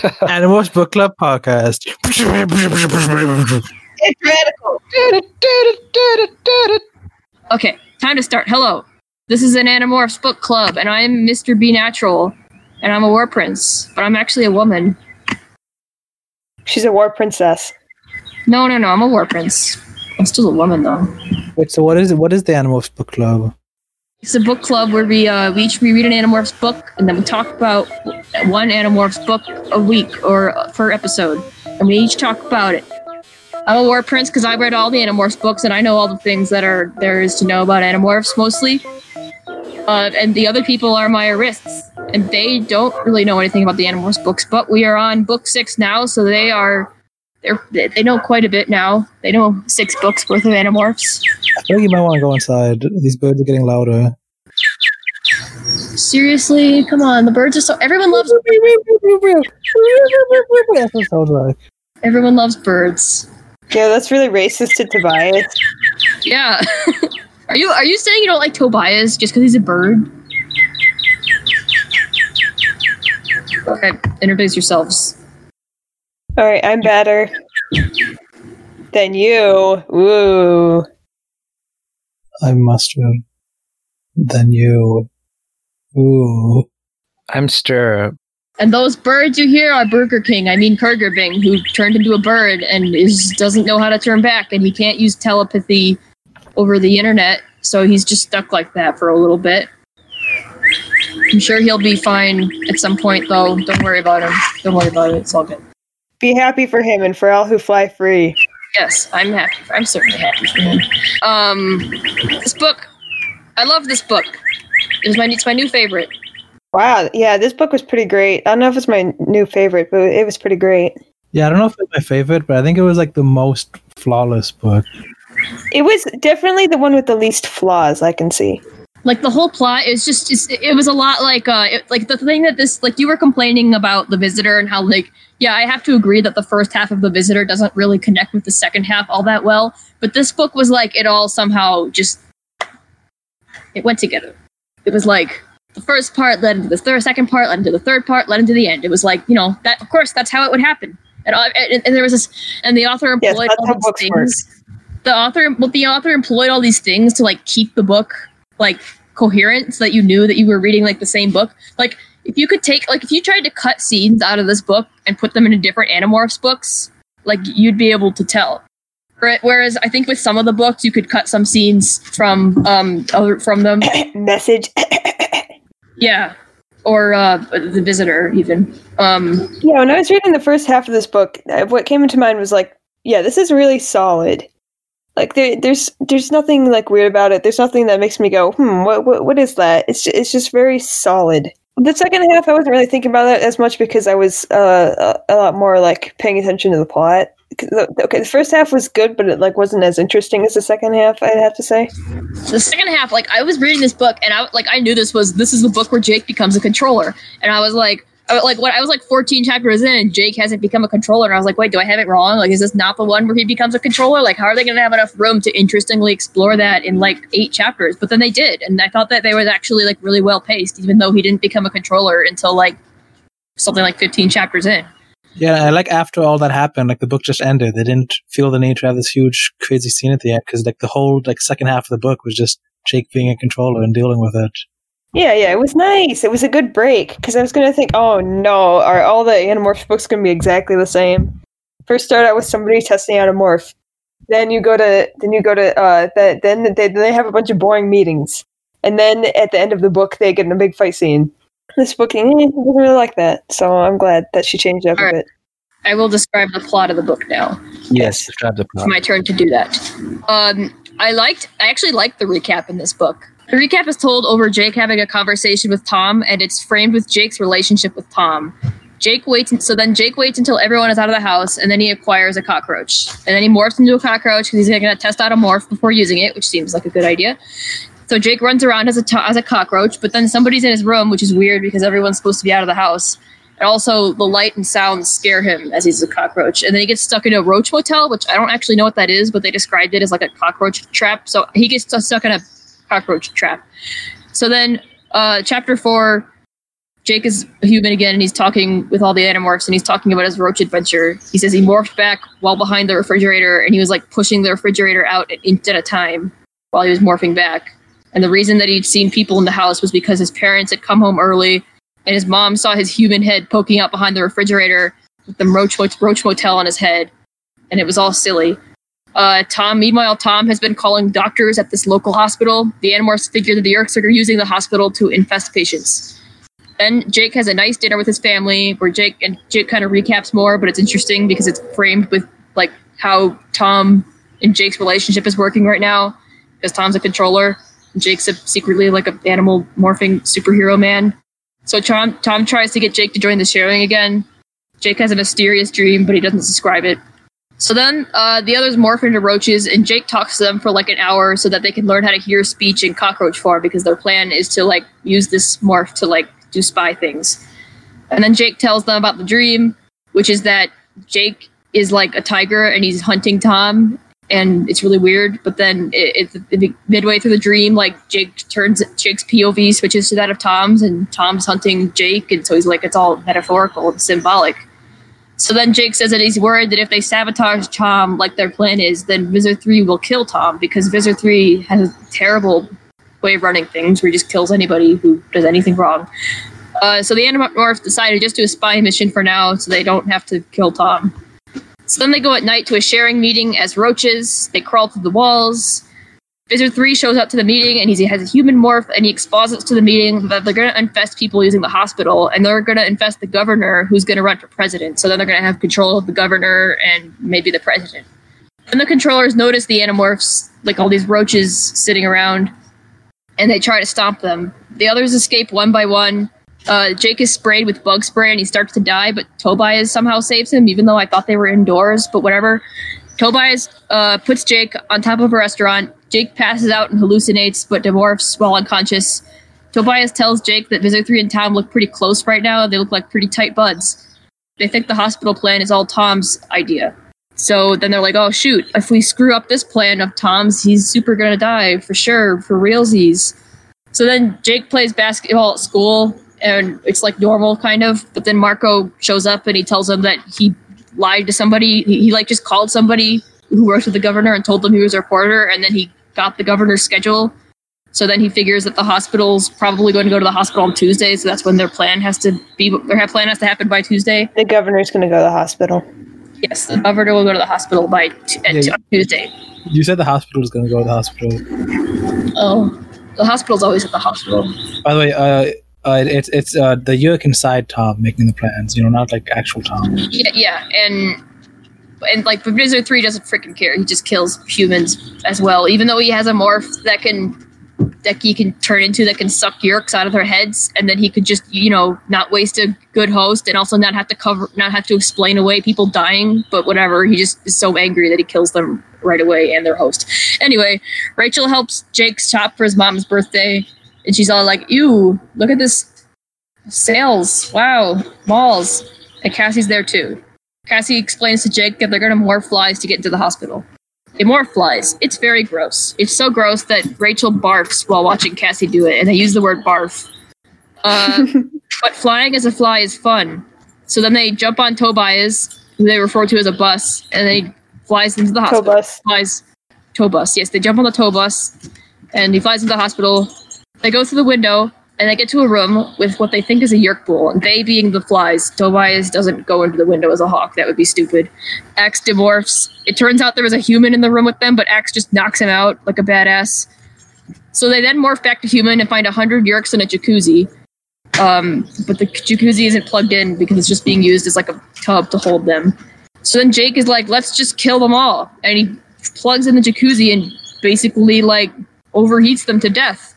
Animorphs Book Club podcast. It's radical. Okay, time to start. Hello. This is an Animorphs book club, and I'm Mr. B Natural, and I'm a war prince, but I'm actually a woman. She's a war princess. No, no, no, I'm a war prince. I'm still a woman, though. Wait, so what is it? What is the Animorphs Book Club? It's a book club where we uh, we each reread an Animorphs book, and then we talk about one Animorphs book a week or per episode, and we each talk about it. I'm a war prince because I read all the Animorphs books, and I know all the things that are there is to know about Animorphs mostly. Uh, and the other people are my arists, and they don't really know anything about the Animorphs books. But we are on book six now, so they are they're they know quite a bit now. They know six books worth of Animorphs. I feel like you might want to go inside. These birds are getting louder. Seriously, come on, the birds are so everyone loves That's what sounds like. everyone loves birds. Yeah, that's really racist to Tobias. Yeah. are you are you saying you don't like Tobias just because he's a bird? Okay, introduce yourselves. All right, I'm better than you. Woo. I'm mustard. than you. Ooh. I'm Stir. And those birds you hear are Burger King. I mean Kurger Bing, who turned into a bird and is doesn't know how to turn back, and he can't use telepathy over the internet, so he's just stuck like that for a little bit. I'm sure he'll be fine at some point, though. Don't worry about him. Don't worry about it. It's all good. Be happy for him and for all who fly free. Yes, I'm happy. For, I'm certainly happy for him. Um, this book, I love this book. It's my it's my new favorite. Wow, yeah, this book was pretty great. I don't know if it's my new favorite, but it was pretty great. Yeah, I don't know if it's my favorite, but I think it was like the most flawless book. It was definitely the one with the least flaws I can see. Like the whole plot is just it's, it was a lot like uh it, like the thing that this like you were complaining about the visitor and how like yeah I have to agree that the first half of the visitor doesn't really connect with the second half all that well, but this book was like it all somehow just it went together. It was like the first part led into the third, second part led into the third part, led into the end. It was like you know that of course that's how it would happen. And, and, and there was this, and the author employed that's all these things. work. The author, well, the author employed all these things to like keep the book like coherent, so that you knew that you were reading like the same book. Like if you could take, like if you tried to cut scenes out of this book and put them into different Animorphs books, like you'd be able to tell. Whereas I think with some of the books, you could cut some scenes from um other from them. Message. Yeah. Or uh, the visitor, even. Um, yeah, when I was reading the first half of this book, uh, what came into mind was like, yeah, this is really solid. Like there, there's there's nothing like weird about it. There's nothing that makes me go, hmm, what what, what is that? It's ju- it's just very solid. The second half, I wasn't really thinking about it as much because I was uh, a, a lot more like paying attention to the plot. Okay, the first half was good, but it like wasn't as interesting as the second half. I'd have to say. the second half, like I was reading this book, and I like I knew this was this is the book where Jake becomes a controller, and I was like, Uh, like what I was like 14 chapters in, and Jake hasn't become a controller, and I was like, wait, do I have it wrong? Like, is this not the one where he becomes a controller? Like, how are they going to have enough room to interestingly explore that in like eight chapters? But then they did, and I thought that they was actually like really well paced, even though he didn't become a controller until like something like 15 chapters in. Yeah, and like after all that happened, like the book just ended. They didn't feel the need to have this huge, crazy scene at the end because like the whole like second half of the book was just Jake being a controller and dealing with it. Yeah, yeah, it was nice. It was a good break because I was gonna think, oh no, are all the Animorphs books gonna be exactly the same? First, start out with somebody testing out a morph, then you go to then you go to uh, the, then they then they have a bunch of boring meetings, and then at the end of the book they get in a big fight scene. This book, eh, I didn't really like that, so I'm glad that she changed it up a Alright. bit. I will describe the plot of the book now. Yes, describe the It's plot. my turn to do that. Um, I liked, I actually liked the recap in this book. The recap is told over Jake having a conversation with Tom, and it's framed with Jake's relationship with Tom. Jake waits, so then Jake waits until everyone is out of the house, and then he acquires a cockroach. And then he morphs into a cockroach because he's going to test out a morph before using it, which seems like a good idea. So Jake runs around as a to- as a cockroach, but then somebody's in his room, which is weird because everyone's supposed to be out of the house. And also, the light and sound scare him as he's a cockroach. And then he gets stuck in a roach motel, which I don't actually know what that is, but they described it as like a cockroach trap. So he gets stuck in a cockroach trap. So then, uh, chapter four, Jake is human again, and he's talking with all the animorphs, and he's talking about his roach adventure. He says he morphed back while behind the refrigerator, and he was like pushing the refrigerator out an inch at a time while he was morphing back. And the reason that he'd seen people in the house was because his parents had come home early, and his mom saw his human head poking out behind the refrigerator with the roach, roach motel on his head, and it was all silly. Uh, Tom, meanwhile, Tom has been calling doctors at this local hospital. The Animorphs figure that the Yeerks are using the hospital to infest patients. Then Jake has a nice dinner with his family where Jake and Jake kind of recaps more, but it's interesting because it's framed with like how Tom and Jake's relationship is working right now because Tom's a controller. And Jake's a, secretly like an animal morphing superhero man. So Tom, Tom tries to get Jake to join the sharing again. Jake has a mysterious dream, but he doesn't describe it. So then uh, the others morph into roaches, and Jake talks to them for like an hour so that they can learn how to hear speech in cockroach form because their plan is to like use this morph to like do spy things. And then Jake tells them about the dream, which is that Jake is like a tiger and he's hunting Tom, and it's really weird. But then it, it, it, midway through the dream, like Jake turns Jake's POV switches to that of Tom's, and Tom's hunting Jake, and so he's like it's all metaphorical and symbolic. So then Jake says that he's worried that if they sabotage Tom like their plan is, then Visser 3 will kill Tom because Visser 3 has a terrible way of running things where he just kills anybody who does anything wrong. Uh, so the Animorphs decided just do a spy mission for now so they don't have to kill Tom. So then they go at night to a sharing meeting as roaches. They crawl through the walls. Visser 3 shows up to the meeting and he has a human morph and he exposits to the meeting that they're going to infest people using the hospital and they're going to infest the governor who's going to run for president. So then they're going to have control of the governor and maybe the president. And the controllers notice the Animorphs, like all these roaches sitting around, and they try to stomp them. The others escape one by one. Uh, Jake is sprayed with bug spray and he starts to die, but Tobias somehow saves him, even though I thought they were indoors, but whatever. Tobias uh, puts Jake on top of a restaurant. Jake passes out and hallucinates, but demorphs while unconscious. Tobias tells Jake that Visser 3 and Tom look pretty close right now. They look like pretty tight buds. They think the hospital plan is all Tom's idea. So then they're like, oh, shoot, if we screw up this plan of Tom's, he's super gonna die for sure, for realsies. So then Jake plays basketball at school, and it's like normal, kind of. But then Marco shows up and he tells him that he lied to somebody. He, he like just called somebody who works with the governor and told them he was a reporter, and then he got the governor's schedule. So then he figures that the hospital's probably going to go to the hospital on Tuesday. So that's when their plan has to be. Their plan has to happen by Tuesday. The governor's going to go to the hospital. Yes, the governor will go to the hospital by t- at Yeah. on Tuesday. You said the hospital is going to go to the hospital. Oh, the hospital's always at the hospital. By the way, uh, uh, it's it's uh, the Yeerk inside Tom making the plans. You know, not like actual Tom. Yeah, yeah, and and like Visser Three doesn't freaking care. He just kills humans as well, even though he has a morph that can that he can turn into that can suck Yeerks out of their heads, and then he could just you know not waste a good host and also not have to cover not have to explain away people dying. But whatever, he just is so angry that he kills them right away and their host. Anyway, Rachel helps Jake shop for his mom's birthday, and she's all like, "Ew, look at this sales! Wow, malls!" And Cassie's there too. Cassie explains to Jake that they're going to morph flies to get into the hospital. They morph flies. It's very gross. It's so gross that Rachel barfs while watching Cassie do it, and they use the word barf. Uh, but flying as a fly is fun. So then they jump on Tobias, who they refer to as a bus, and then he flies into the hospital. bus. Flies tow bus. Yes, they jump on the tow bus, and he flies into the hospital. They go through the window, and they get to a room with what they think is a Yeerk pool. And they being the flies, Tobias doesn't go into the window as a hawk. That would be stupid. Ax demorphs. It turns out there was a human in the room with them, but Ax just knocks him out like a badass. So they then morph back to human and find a hundred Yeerks in a jacuzzi. Um, but the jacuzzi isn't plugged in because it's just being used as like a tub to hold them. So then Jake is like, let's just kill them all. And he plugs in the jacuzzi and basically like overheats them to death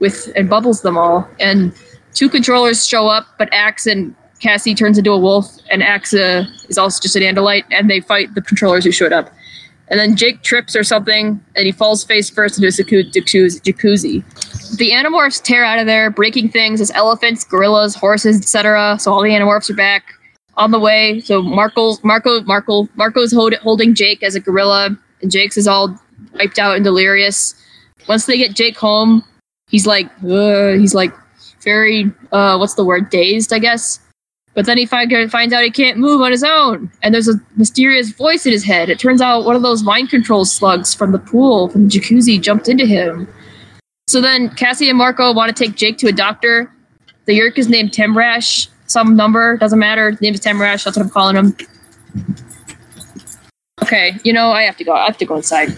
with and bubbles them all. And two controllers show up, but Ax and Cassie turns into a wolf, and Ax uh, is also just an Andalite, and they fight the controllers who showed up. And then Jake trips or something, and he falls face first into a jacu- jacu- jacuzzi. The Animorphs tear out of there, breaking things as elephants, gorillas, horses, etc. So all the Animorphs are back on the way. So Marco's Marco Marco Marco's hold, holding Jake as a gorilla, and Jake's is all wiped out and delirious. Once they get Jake home, he's like, uh, he's like, very uh, what's the word? Dazed, I guess. But then he find, finds out he can't move on his own, and there's a mysterious voice in his head. It turns out one of those mind control slugs from the pool, from the jacuzzi, jumped into him. So then Cassie and Marco want to take Jake to a doctor. The Yeerk is named Temrash, some number, doesn't matter. His name is Temrash, that's what I'm calling him. Okay, you know, I have to go. I have to go inside.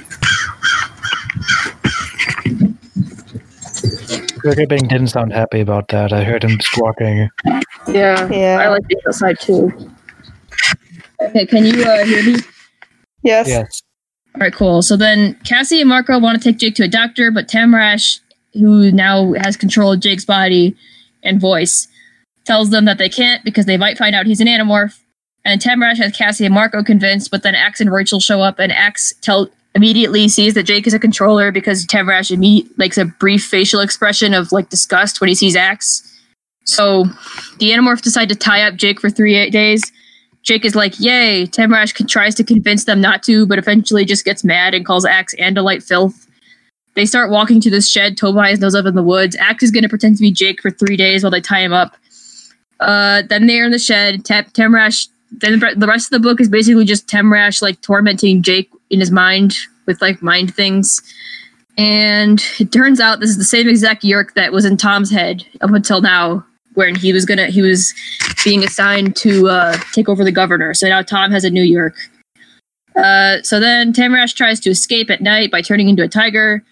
Cricketbing didn't sound happy about that. I heard him squawking. Yeah. Yeah. I like being outside too. Okay, can you uh, hear me? Yes. Yes. All right, cool. So then Cassie and Marco want to take Jake to a doctor, but Tamrash, who now has control of Jake's body and voice, tells them that they can't because they might find out he's an animorph. And Tamrash has Cassie and Marco convinced, but then Ax and Rachel show up, and Ax tell immediately sees that Jake is a controller because Tamrash imme- makes a brief facial expression of like disgust when he sees Ax. So the Animorphs decide to tie up Jake for three days. Jake is like, yay. Tamrash con- tries to convince them not to, but eventually just gets mad and calls Ax Andalite filth. They start walking to this shed Tobias knows of in the woods. Ax is going to pretend to be Jake for three days while they tie him up. Uh, then they're in the shed. Ta- Tamrash. Then the rest of the book is basically just Tamrash like tormenting Jake in his mind with like mind things. And it turns out this is the same exact Yeerk that was in Tom's head up until now, when he was gonna he was being assigned to uh, take over the governor. So now Tom has a new Yeerk. Uh, so then Tamarash tries to escape at night by turning into a tiger,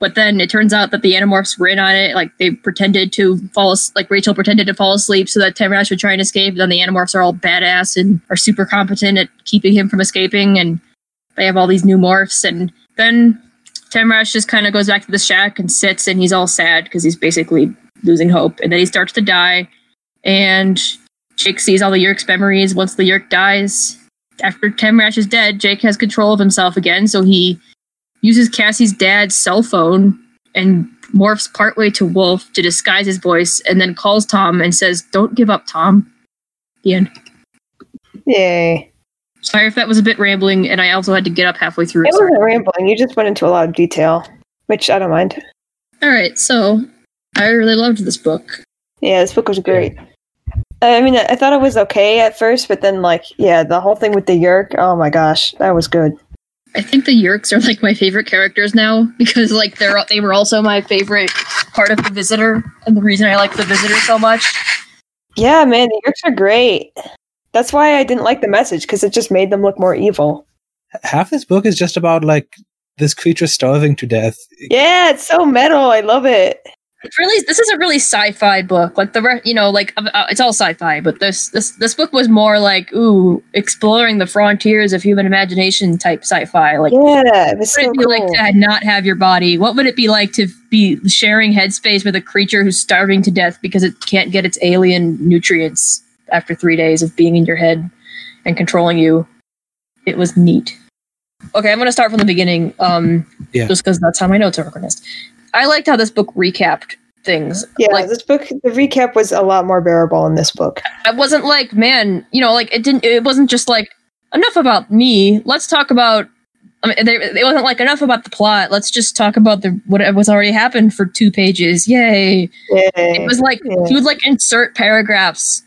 but then it turns out that the Animorphs were in on it. Like they pretended to fall, like Rachel pretended to fall asleep so that Tamarash would try and escape. Then the Animorphs are all badass and are super competent at keeping him from escaping, and they have all these new morphs. And then Tamarash just kind of goes back to the shack and sits, and he's all sad because he's basically losing hope. And then he starts to die, and Jake sees all the Yeerk's memories once the Yeerk dies. After Tamrash is dead, Jake has control of himself again, so he uses Cassie's dad's cell phone and morphs partway to Wolf to disguise his voice, and then calls Tom and says, Don't give up, Tom. The end. Yay. Sorry if that was a bit rambling, and I also had to get up halfway through. It wasn't rambling. You just went into a lot of detail, which I don't mind. All right, so I really loved this book. Yeah, this book was great. I mean, I thought it was okay at first, but then, like, yeah, the whole thing with the Yeerk, oh my gosh, that was good. I think the Yeerks are like my favorite characters now because like they're they were also my favorite part of the Visitor, and the reason I like the Visitor so much. Yeah, man, the Yeerks are great. That's why I didn't like the message, because it just made them look more evil. Half this book is just about like this creature starving to death. Yeah, it's so metal. I love it. It's really this is a really sci-fi book. Like the re- you know like uh, uh, it's all sci-fi, but this this this book was more like ooh exploring the frontiers of human imagination type sci-fi. Like Yeah, it was what so would it be cool. like to not have your body? What would it be like to be sharing headspace with a creature who's starving to death because it can't get its alien nutrients after three days of being in your head and controlling you? It was neat. Okay, I'm gonna start from the beginning. Um, Yeah. just because that's how my notes are organized. I liked how this book recapped things. yeah, like this book, the recap was a lot more bearable in this book. I wasn't like, man, you know, like it didn't. It wasn't just like enough about me. Let's talk about. I mean, there, it wasn't like enough about the plot. Let's just talk about the what was already happened for two pages. Yay! Yeah, It was like Yeah. he would like insert paragraphs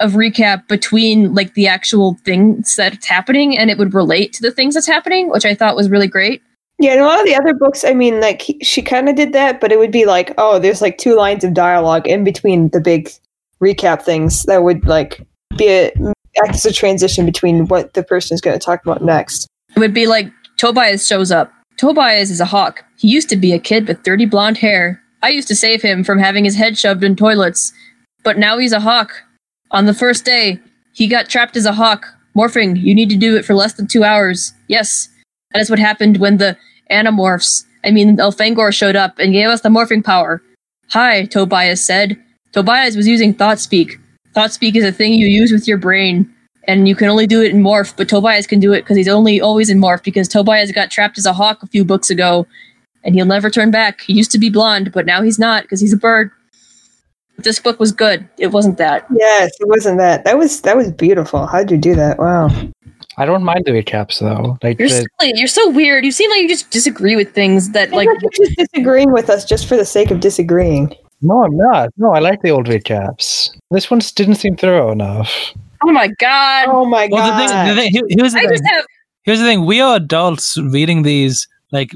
of recap between like the actual things that's happening, and it would relate to the things that's happening, which I thought was really great. Yeah, and a lot of the other books, I mean, like he, she kind of did that, but it would be like, oh, there's like two lines of dialogue in between the big recap things that would like be a act as a transition between what the person is going to talk about next. It would be like Tobias shows up. Tobias is a hawk. He used to be a kid with dirty blonde hair. I used to save him from having his head shoved in toilets. But now he's a hawk. On the first day, he got trapped as a hawk. Morphing, you need to do it for less than two hours. Yes. That is what happened when the Animorphs, I mean Elfangor showed up and gave us the morphing power. Hi, Tobias said. Tobias was using ThoughtSpeak. ThoughtSpeak is a thing you use with your brain and you can only do it in morph, but Tobias can do it because he's only always in morph because Tobias got trapped as a hawk a few books ago and he'll never turn back. He used to be blonde, but now he's not because he's a bird. This book was good. It wasn't that. Yes, it wasn't that. That was that was beautiful. How'd you do that? Wow. I don't mind the recaps though. Like You're the, silly. You're so weird. You seem like you just disagree with things that Like like you're just disagreeing with us just for the sake of disagreeing. No, I'm not. No, I like the old recaps. This one didn't seem thorough enough. Oh my god! Oh my Well, the god! thing, the thing, here's the I thing. just have Here's the thing: we are adults reading these like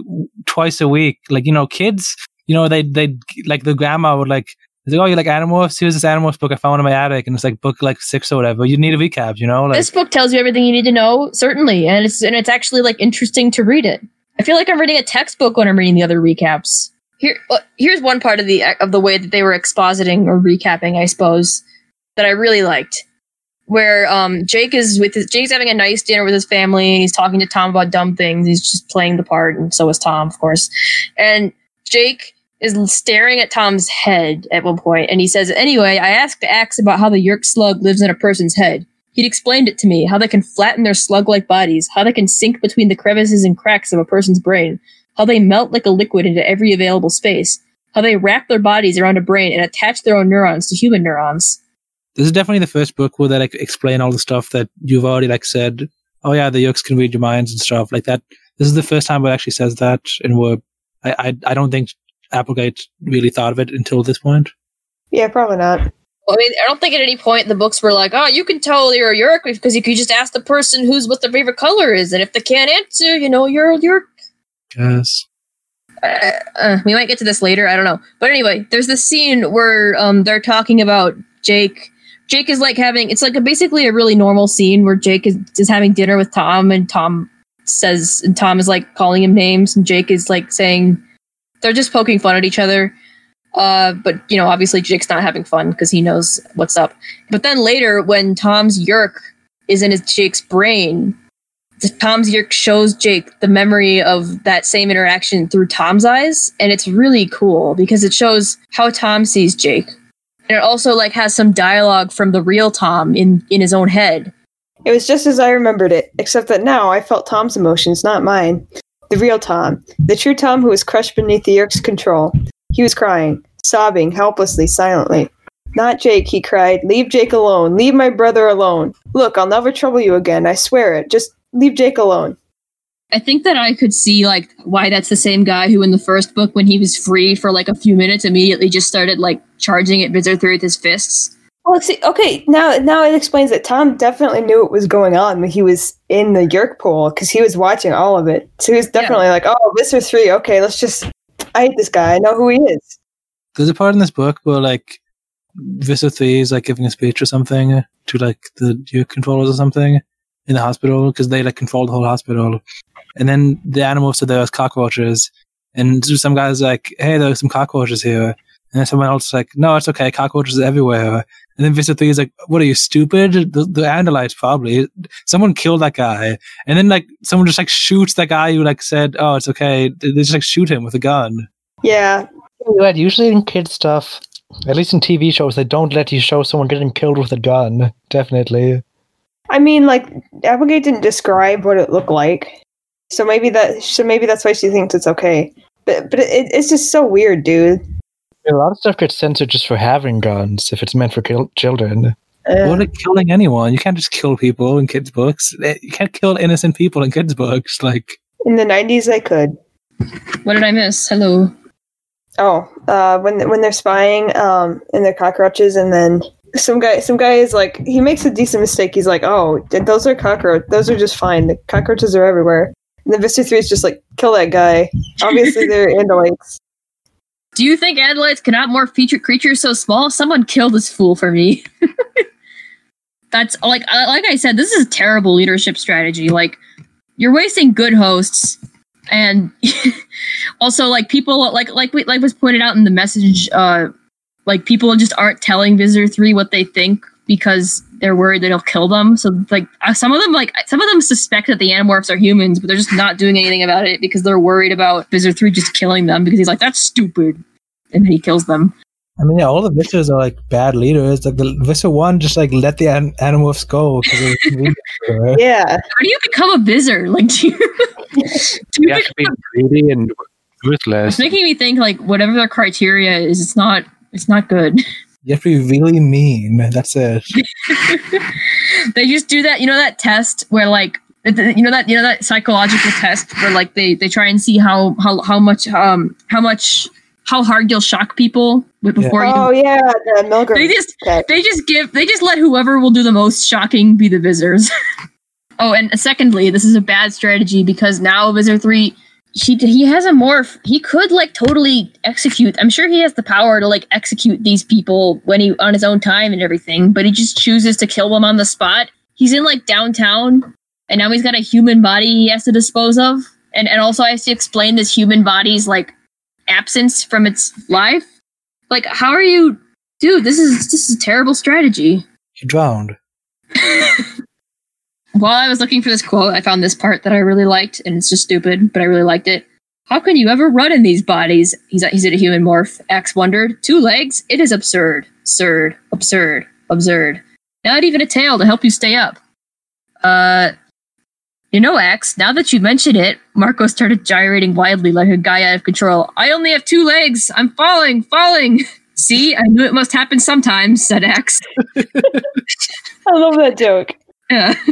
twice a week. Like you know, kids, you know, they they like the grandma would like. Like, oh, you like Animorphs? Here's this Animorphs book I found in my attic, and it's like book like six or whatever. You need a recap, you know? Like, this book tells you everything you need to know, certainly, and it's and it's actually like interesting to read it. I feel like I'm reading a textbook when I'm reading the other recaps. Here, uh, here's one part of the of the way that they were expositing or recapping, I suppose, that I really liked, where um Jake is with his Jake's having a nice dinner with his family, and he's talking to Tom about dumb things. He's just playing the part, and so is Tom, of course. And Jake is staring at Tom's head at one point, and he says, "Anyway, I asked Ax about how the Yeerk slug lives in a person's head." He'd explained it to me how they can flatten their slug like bodies, how they can sink between the crevices and cracks of a person's brain, how they melt like a liquid into every available space, how they wrap their bodies around a brain and attach their own neurons to human neurons. this is definitely the first book where they like explain all the stuff that you've already like said. Oh yeah, the Yooks can read your minds and stuff like that. This is the first time it actually says that, and I I, I don't think Applegate really thought of it until this point. yeah, probably not. Well, I mean, I don't think at any point the books were like, "Oh, you can tell you're a Yeerk because you could just ask the person who's what their favorite color is, and if they can't answer, you know, you're a Yeerk." Yes. uh, uh, we might get to this later. I don't know. But anyway, there's this scene where um, they're talking about Jake. Jake is like having it's like a, basically a really normal scene where Jake is, is having dinner with Tom, and Tom says, and Tom is like calling him names, and Jake is like saying they're just poking fun at each other. Uh, but you know, obviously Jake's not having fun because he knows what's up. But then later, when Tom's Yeerk is in his Jake's brain, Tom's Yeerk shows Jake the memory of that same interaction through Tom's eyes, and it's really cool because it shows how Tom sees Jake. And it also like has some dialogue from the real Tom in in his own head. It was just as I remembered it, except that now I felt Tom's emotions, not mine. The real Tom. The true Tom who was crushed beneath the Yeerk's control. He was crying, sobbing, helplessly, silently. Not Jake, he cried. Leave Jake alone. Leave my brother alone. Look, I'll never trouble you again. I swear it. Just leave Jake alone. I think that I could see like why that's the same guy who in the first book when he was free for like a few minutes immediately just started like charging at Visser 3 with his fists. Well, see, okay, now now it explains that Tom definitely knew what was going on when he was in the Yeerk pool because he was watching all of it. So he was definitely like, "Oh, Visser three. Okay, let's just. I hate this guy. I know who he is." There's a part in this book where like Vista Three is like giving a speech or something to like the Duke controllers or something in the hospital because they like control the whole hospital. And then the animals said there was cockroaches, and some guys like, "Hey, there's some cockroaches here," and then someone else is like, "No, it's okay, cockroaches are everywhere." And then Vista Three is like, "What are you stupid? The, the Andalites probably. Someone killed that guy." And then like someone just like shoots that guy who like said, "Oh, it's okay." They just like shoot him with a gun. Yeah, usually in kid stuff, at least in TV shows, they don't let you show someone getting killed with a gun. Definitely. I mean, like Applegate didn't describe what it looked like, so maybe that so maybe that's why she thinks it's okay. But but it, it's just so weird, dude. A lot of stuff gets censored just for having guns if it's meant for kill- children. Uh, What are killing anyone? You can't just kill people in kids' books. Eh, You can't kill innocent people in kids' books. Like, in the '90s, they could. What did I miss? Hello. Oh, uh, when when they're spying, um, and they're cockroaches, and then some guy, some guy is like, he makes a decent mistake. He's like, "Oh, those are cockroach. Those are just fine. The cockroaches are everywhere." And then Vista Three is just like, "Kill that guy." Obviously, they're Andalites. Do you think Andalites can outmorph feature creatures so small? Someone kill this fool for me. That's like uh, like I said, this is a terrible leadership strategy. Like you're wasting good hosts, and also like people like like we, like was pointed out in the message. Uh, like people just aren't telling Visitor Three what they think because they're worried that it'll kill them. So like uh, some of them like some of them suspect that the Animorphs are humans, but they're just not doing anything about it because they're worried about Visitor Three just killing them because he's like that's stupid, and then he kills them. I mean, yeah, all the Vistas are like bad leaders. Like the Vista one, just like let the an- animals go because it was convenient for her. Yeah, How do you become a Visor? Like do you, do you You have to be become- greedy and it's ruthless. making me think like whatever their criteria is, it's not it's not good. You have to be really mean. That's it. they just do that you know that test where like th- th- you know that you know that psychological test where like they they try and see how how how much um how much how hard you'll shock people with- Yeah. before Oh yeah, the Milgram. They just Okay. they just give they just let whoever will do the most shocking be the visitors. oh, and secondly, this is a bad strategy because now Visitor Three, he he has a morph. He could like totally execute. I'm sure he has the power to like execute these people when he on his own time and everything, but he just chooses to kill them on the spot. He's in like downtown, and now he's got a human body he has to dispose of, and and also has to explain this human body's like absence from its life. Like, how are you dude, this is this is a terrible strategy. He drowned. While I was looking for this quote, I found this part that I really liked, and it's just stupid, but I really liked it. How can you ever run in these bodies? He's he's at a human morph. Ax wondered. Two legs? It is absurd. Absurd. Absurd. Absurd. Not even a tail to help you stay up. Uh, you know, Ax, now that you mention it, Marco started gyrating wildly like a guy out of control. I only have two legs. I'm falling, falling. See, I knew it must happen sometimes, said Ax. I love that joke. Yeah.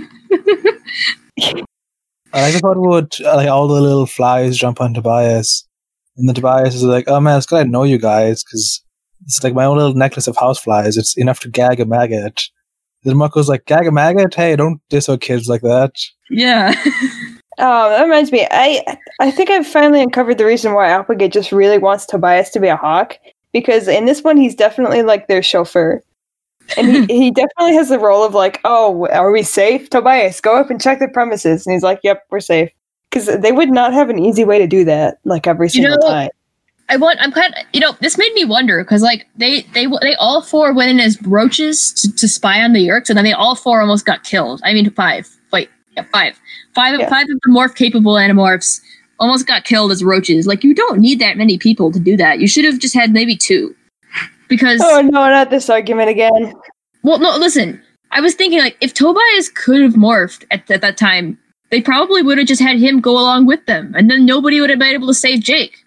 I like the part where uh, like all the little flies jump on Tobias, and the Tobias is like, "Oh man, it's glad I know you guys because it's like my own little necklace of houseflies. It's enough to gag a maggot." Then Marco's like, "Gag a maggot? Hey, don't diss our kids like that." Yeah. Oh, that reminds me. I I think I've finally uncovered the reason why Applegate just really wants Tobias to be a hawk. Because in this one, he's definitely like their chauffeur, and he, he definitely has the role of like, "Oh, are we safe, Tobias? Go up and check the premises." And he's like, "Yep, we're safe." Because they would not have an easy way to do that, like every You single know, time. I want. I'm kind. of You know, this made me wonder because like they they they all four went in as roaches to, to spy on the Yeerks, and then they all four almost got killed. I mean, five. Wait, yeah, five. Five. Yeah. Five of the morph capable animorphs almost got killed as roaches. Like you don't need that many people to do that. You should have just had maybe two. Because Oh no, not this argument again. well, no, listen. I was thinking like if Tobias could have morphed at, at that time, they probably would have just had him go along with them, and then nobody would have been able to save Jake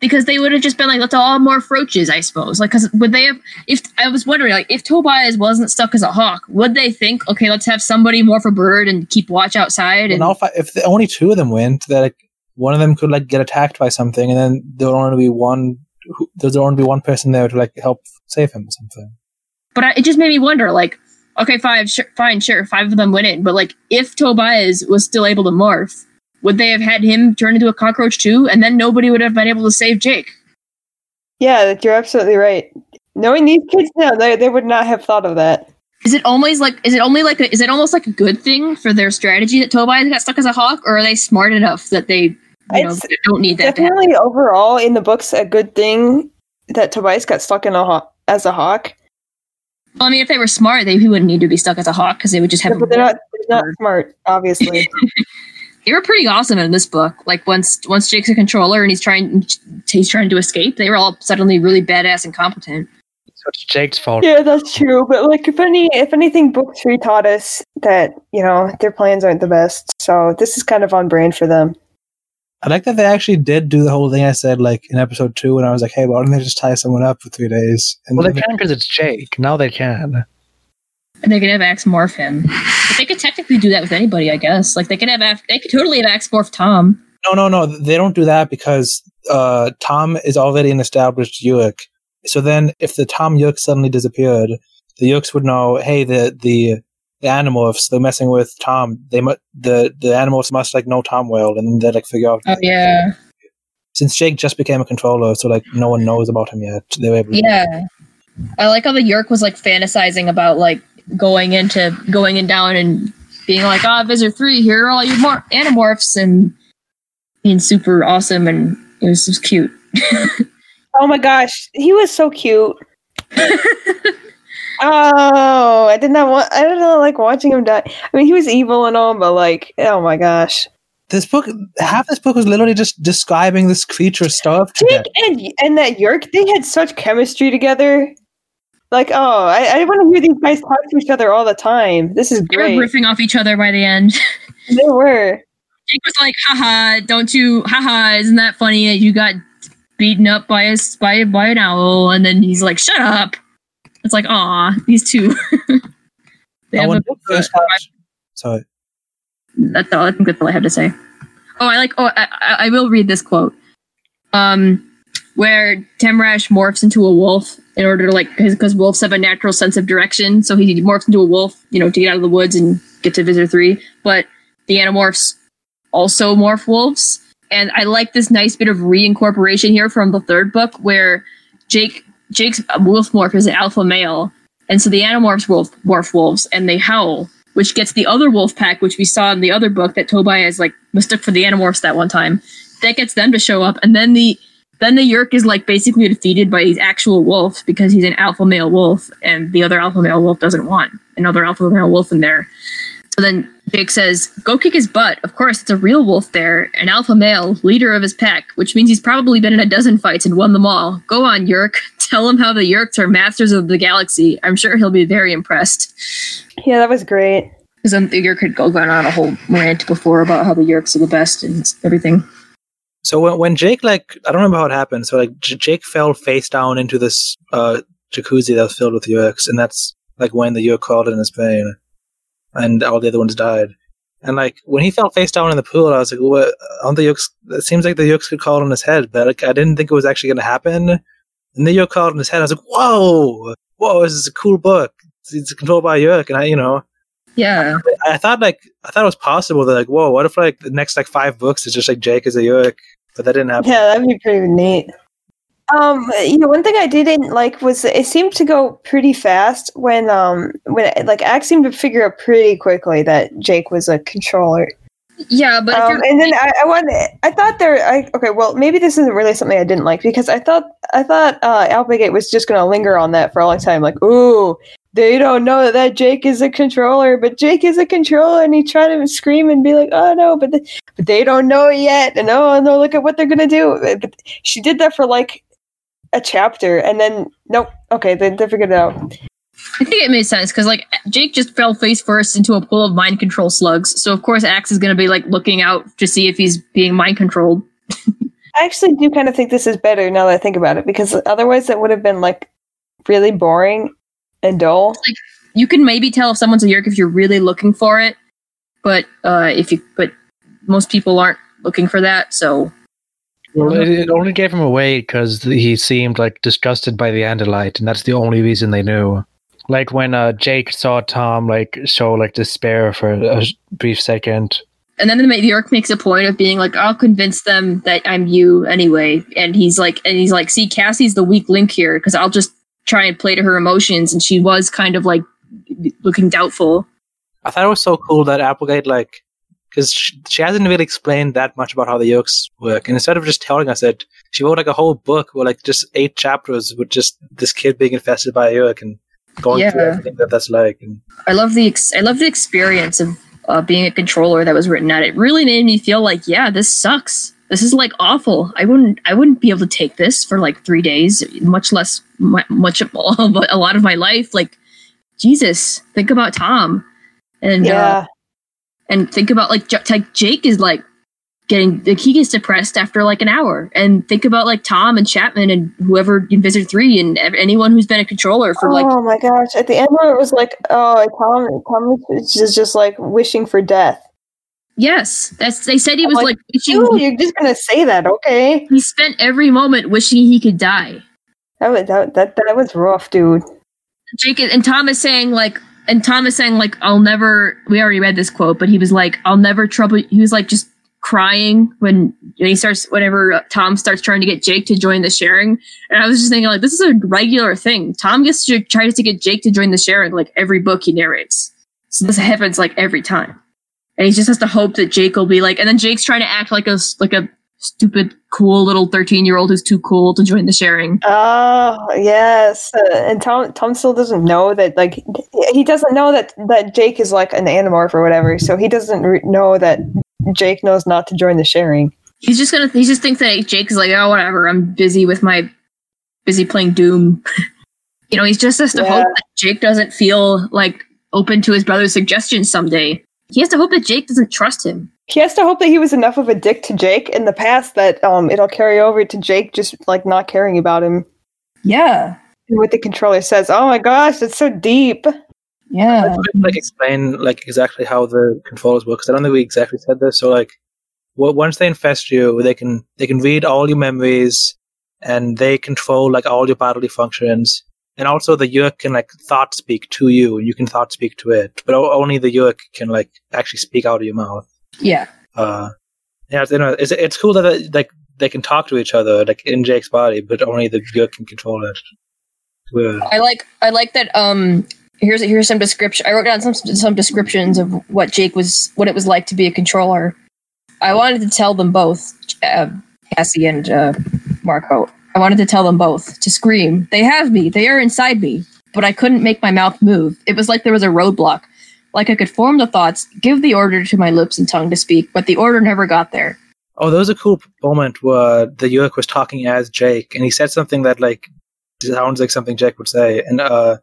because they would have just been like, let's all morph roaches, I suppose. Like, because would they have? If I was wondering, like, if Tobias wasn't stuck as a hawk, would they think, okay, let's have somebody morph a bird and keep watch outside? And And now, if, if the, only two of them went, that like, one of them could like get attacked by something, and then there would only be one. Who- There'd only be one person there to like help save him or something. but I, it just made me wonder, like, okay, five, sure, fine, sure, five of them went in, but like, if Tobias was still able to morph, would they have had him turn into a cockroach too? And then nobody would have been able to save Jake. Yeah, that- you're absolutely right. Knowing these kids now, they, they would not have thought of that. Is it always like? Is it only like? A, is it almost like a good thing for their strategy that Tobias got stuck as a hawk, or are they smart enough that they, you know, don't need that? To? Definitely overall in the books, a good thing that Tobias got stuck in a hawk as a hawk. Well, I mean, if they were smart, they he wouldn't need to be stuck as a hawk because they would just have. but they're not they're not smart, obviously. They were pretty awesome in this book. Like once once Jake's a controller and he's trying he's trying to escape, they were all suddenly really badass and competent. So it's Jake's fault. yeah, that's true. But like, if any, if anything, book three taught us that you know their plans aren't the best. So this is kind of on brand for them. I like that they actually did do the whole thing I said like in episode two when I was like, "Hey, why don't they just tie someone up for three days?" And Well, they can because it's Jake. Now they can. And they could have Ax morph him. But they could technically do that with anybody, I guess. Like they could have Ax- they could totally have Ax morph Tom. no, no, no, they don't do that because uh, Tom is already an established Yeerk. So then, if the Tom Yeerk suddenly disappeared, the Yeerks would know, hey, the the the Animorphs they're messing with Tom. They mu- the the Animorphs must like know Tom well, and they like figure out. Oh yeah. Since Jake just became a controller, so like no one knows about him yet. They were able. To, Yeah. I like how the Yeerk was like fantasizing about like going into going in down and being like, ah, Visitor 3, here are all your mor- animorphs and being super awesome and it was just cute. Oh my gosh, he was so cute. oh, I did not want. I don't know, like watching him die. I mean, he was evil and all, but like, oh my gosh, This book, half this book was literally just describing this creature stuff. Jake and and that Yeerk, they had such chemistry together. Like, oh, I, I want to hear these guys talk to each other all the time. This is They were great. riffing off each other by the end. They were. Jake was like, haha, don't you, haha, isn't that funny that you got beaten up by a, by, by an owl? And then he's like, shut up. It's like, aw, these two. they I have a wonder big- if this has- Sorry. that's all I think that's all I have to say. Oh, I like. Oh, I, I I will read this quote. Um, where Temrash morphs into a wolf in order to like because wolves have a natural sense of direction, so he morphs into a wolf, you know, to get out of the woods and get to Visitor Three. But the Animorphs also morph wolves, and I like this nice bit of reincorporation here from the third book where Jake Jake's wolf morph is an alpha male, and so the Animorphs wolf morph wolves and they howl, which gets the other wolf pack, which we saw in the other book that Tobias like mistook for the Animorphs that one time. That gets them to show up, and then the then the Yeerk is like basically defeated by his actual wolf because he's an alpha male wolf, and the other alpha male wolf doesn't want another alpha male wolf in there. So then Jake says, Go kick his butt. Of course, it's a real wolf there, an alpha male, leader of his pack, which means he's probably been in a dozen fights and won them all. Go on, Yeerk. Tell him how the Yeerks are masters of the galaxy. I'm sure he'll be very impressed. Yeah, that was great. Because um, the Yeerk had gone on a whole rant before about how the Yeerks are the best and everything. So when, when Jake like I don't remember how it happened. So like J- Jake fell face down into this uh, jacuzzi that was filled with Yeerks, and that's like when the Yeerk called in his pain, and all the other ones died. And like when he fell face down in the pool, I was like, "What? On the Yeerks? It seems like the Yeerks could call it on his head, but like I didn't think it was actually going to happen." And the Yeerk called on his head. I was like, "Whoa, whoa! This is a cool book. It's, it's controlled by Yeerk," and I, you know, Yeah. I thought like I thought it was possible that like, whoa, what if like the next like five books is just like Jake is a Yeerk, but that didn't happen. Yeah, that'd be pretty neat. Um, you know, one thing I didn't like was it seemed to go pretty fast when um when like Ax seemed to figure out pretty quickly that Jake was a controller. Yeah, but Um, and then I, I wanted, I thought there, I okay, well maybe this isn't really something I didn't like because I thought I thought uh, Applegate was just gonna linger on that for a long time, like ooh. They don't know that Jake is a controller, but Jake is a controller, and he tried to scream and be like, "Oh no!" But the, but they don't know it yet, and oh no, look at what they're gonna do. But she did that for like a chapter, and then nope. Okay, they, they figured it out. I think it made sense because like Jake just fell face first into a pool of mind control slugs. So of course Ax is going to be like looking out to see if he's being mind controlled. I actually do kind of think this is better now that I think about it, because otherwise that would have been like really boring and dull. Like You can maybe tell if someone's a Yeerk if you're really looking for it, but uh, if you but most people aren't looking for that. So Well, it, it only gave him away because he seemed like disgusted by the Andalite, and that's the only reason they knew. Like when uh, Jake saw Tom like show like despair for a brief second. and then the Yeerk makes a point of being like, I'll convince them that I'm you anyway. And he's like, and he's like, see, Cassie's the weak link here because I'll just try and play to her emotions. And she was kind of like looking doubtful. I thought it was so cool that Applegate like because she, she hasn't really explained that much about how the yolks work, and instead of just telling us it, she wrote like a whole book with like just eight chapters with just this kid being infested by a yolk and going through everything that that's like. And I love the ex- I love the experience of uh, being a controller that was written at it. Really made me feel like, yeah, this sucks. This is like awful. I wouldn't I wouldn't be able to take this for like three days, much less mu- much of all, a lot of my life. Like Jesus, think about Tom, and uh, Yeah. And think about like, like Jake is like getting like he gets depressed after like an hour, and think about like Tom and Chapman and whoever in Visit Three and ev- anyone who's been a controller for like oh my gosh! At the end where it was like, oh, Tom, Tom is just, just like wishing for death. yes, that's they said he was like, like wishing Ooh, you're just gonna say that, okay? he spent every moment wishing he could die. That was that that, that was rough, dude. Jake and Tom is saying like, and Tom is saying like, I'll never. We already read this quote, but he was like, I'll never trouble. He was like just crying when, when he starts. Whenever Tom starts trying to get Jake to join the sharing, and I was just thinking like, this is a regular thing. Tom gets to tries to get Jake to join the sharing like every book he narrates. So this happens like every time, and he just has to hope that Jake will be like. And then Jake's trying to act like a like a stupid, cool little thirteen year old who's too cool to join the sharing. Oh yes, uh, and Tom Tom still doesn't know that like he doesn't know that that Jake is like an animorph or whatever, so he doesn't re- know that Jake knows not to join the sharing. He's just gonna. He just thinks that Jake is like, oh, whatever. I'm busy with my, busy playing Doom. you know, he's just has to Yeah. hope that Jake doesn't feel like open to his brother's suggestions someday. He has to hope that Jake doesn't trust him. He has to hope that he was enough of a dick to Jake in the past that um it'll carry over to Jake just like not caring about him. Yeah, And what the controller says, oh my gosh, it's so deep. yeah. like explain like exactly how the controllers work. Because I don't think we exactly said this. So like, w- once they infest you, they can they can read all your memories, and they control like all your bodily functions. And also, the Yeerk can like thought speak to you, and you can thought speak to it. But o- only the Yeerk can like actually speak out of your mouth. Yeah. Uh, yeah, it's, you know, it's it's cool that like they can talk to each other like in Jake's body, but only the Yeerk can control it. Weird. I like I like that. Um, here's here's some description. I wrote down some some descriptions of what Jake was, what it was like to be a controller. I wanted to tell them both, uh, Cassie and uh, Marco. I wanted to tell them both to scream. They have me. They are inside me. But I couldn't make my mouth move. It was like there was a roadblock. Like I could form the thoughts, give the order to my lips and tongue to speak, but the order never got there. Oh, there was a cool moment where the Yeerk was talking as Jake, and he said something that like sounds like something Jake would say. And uh,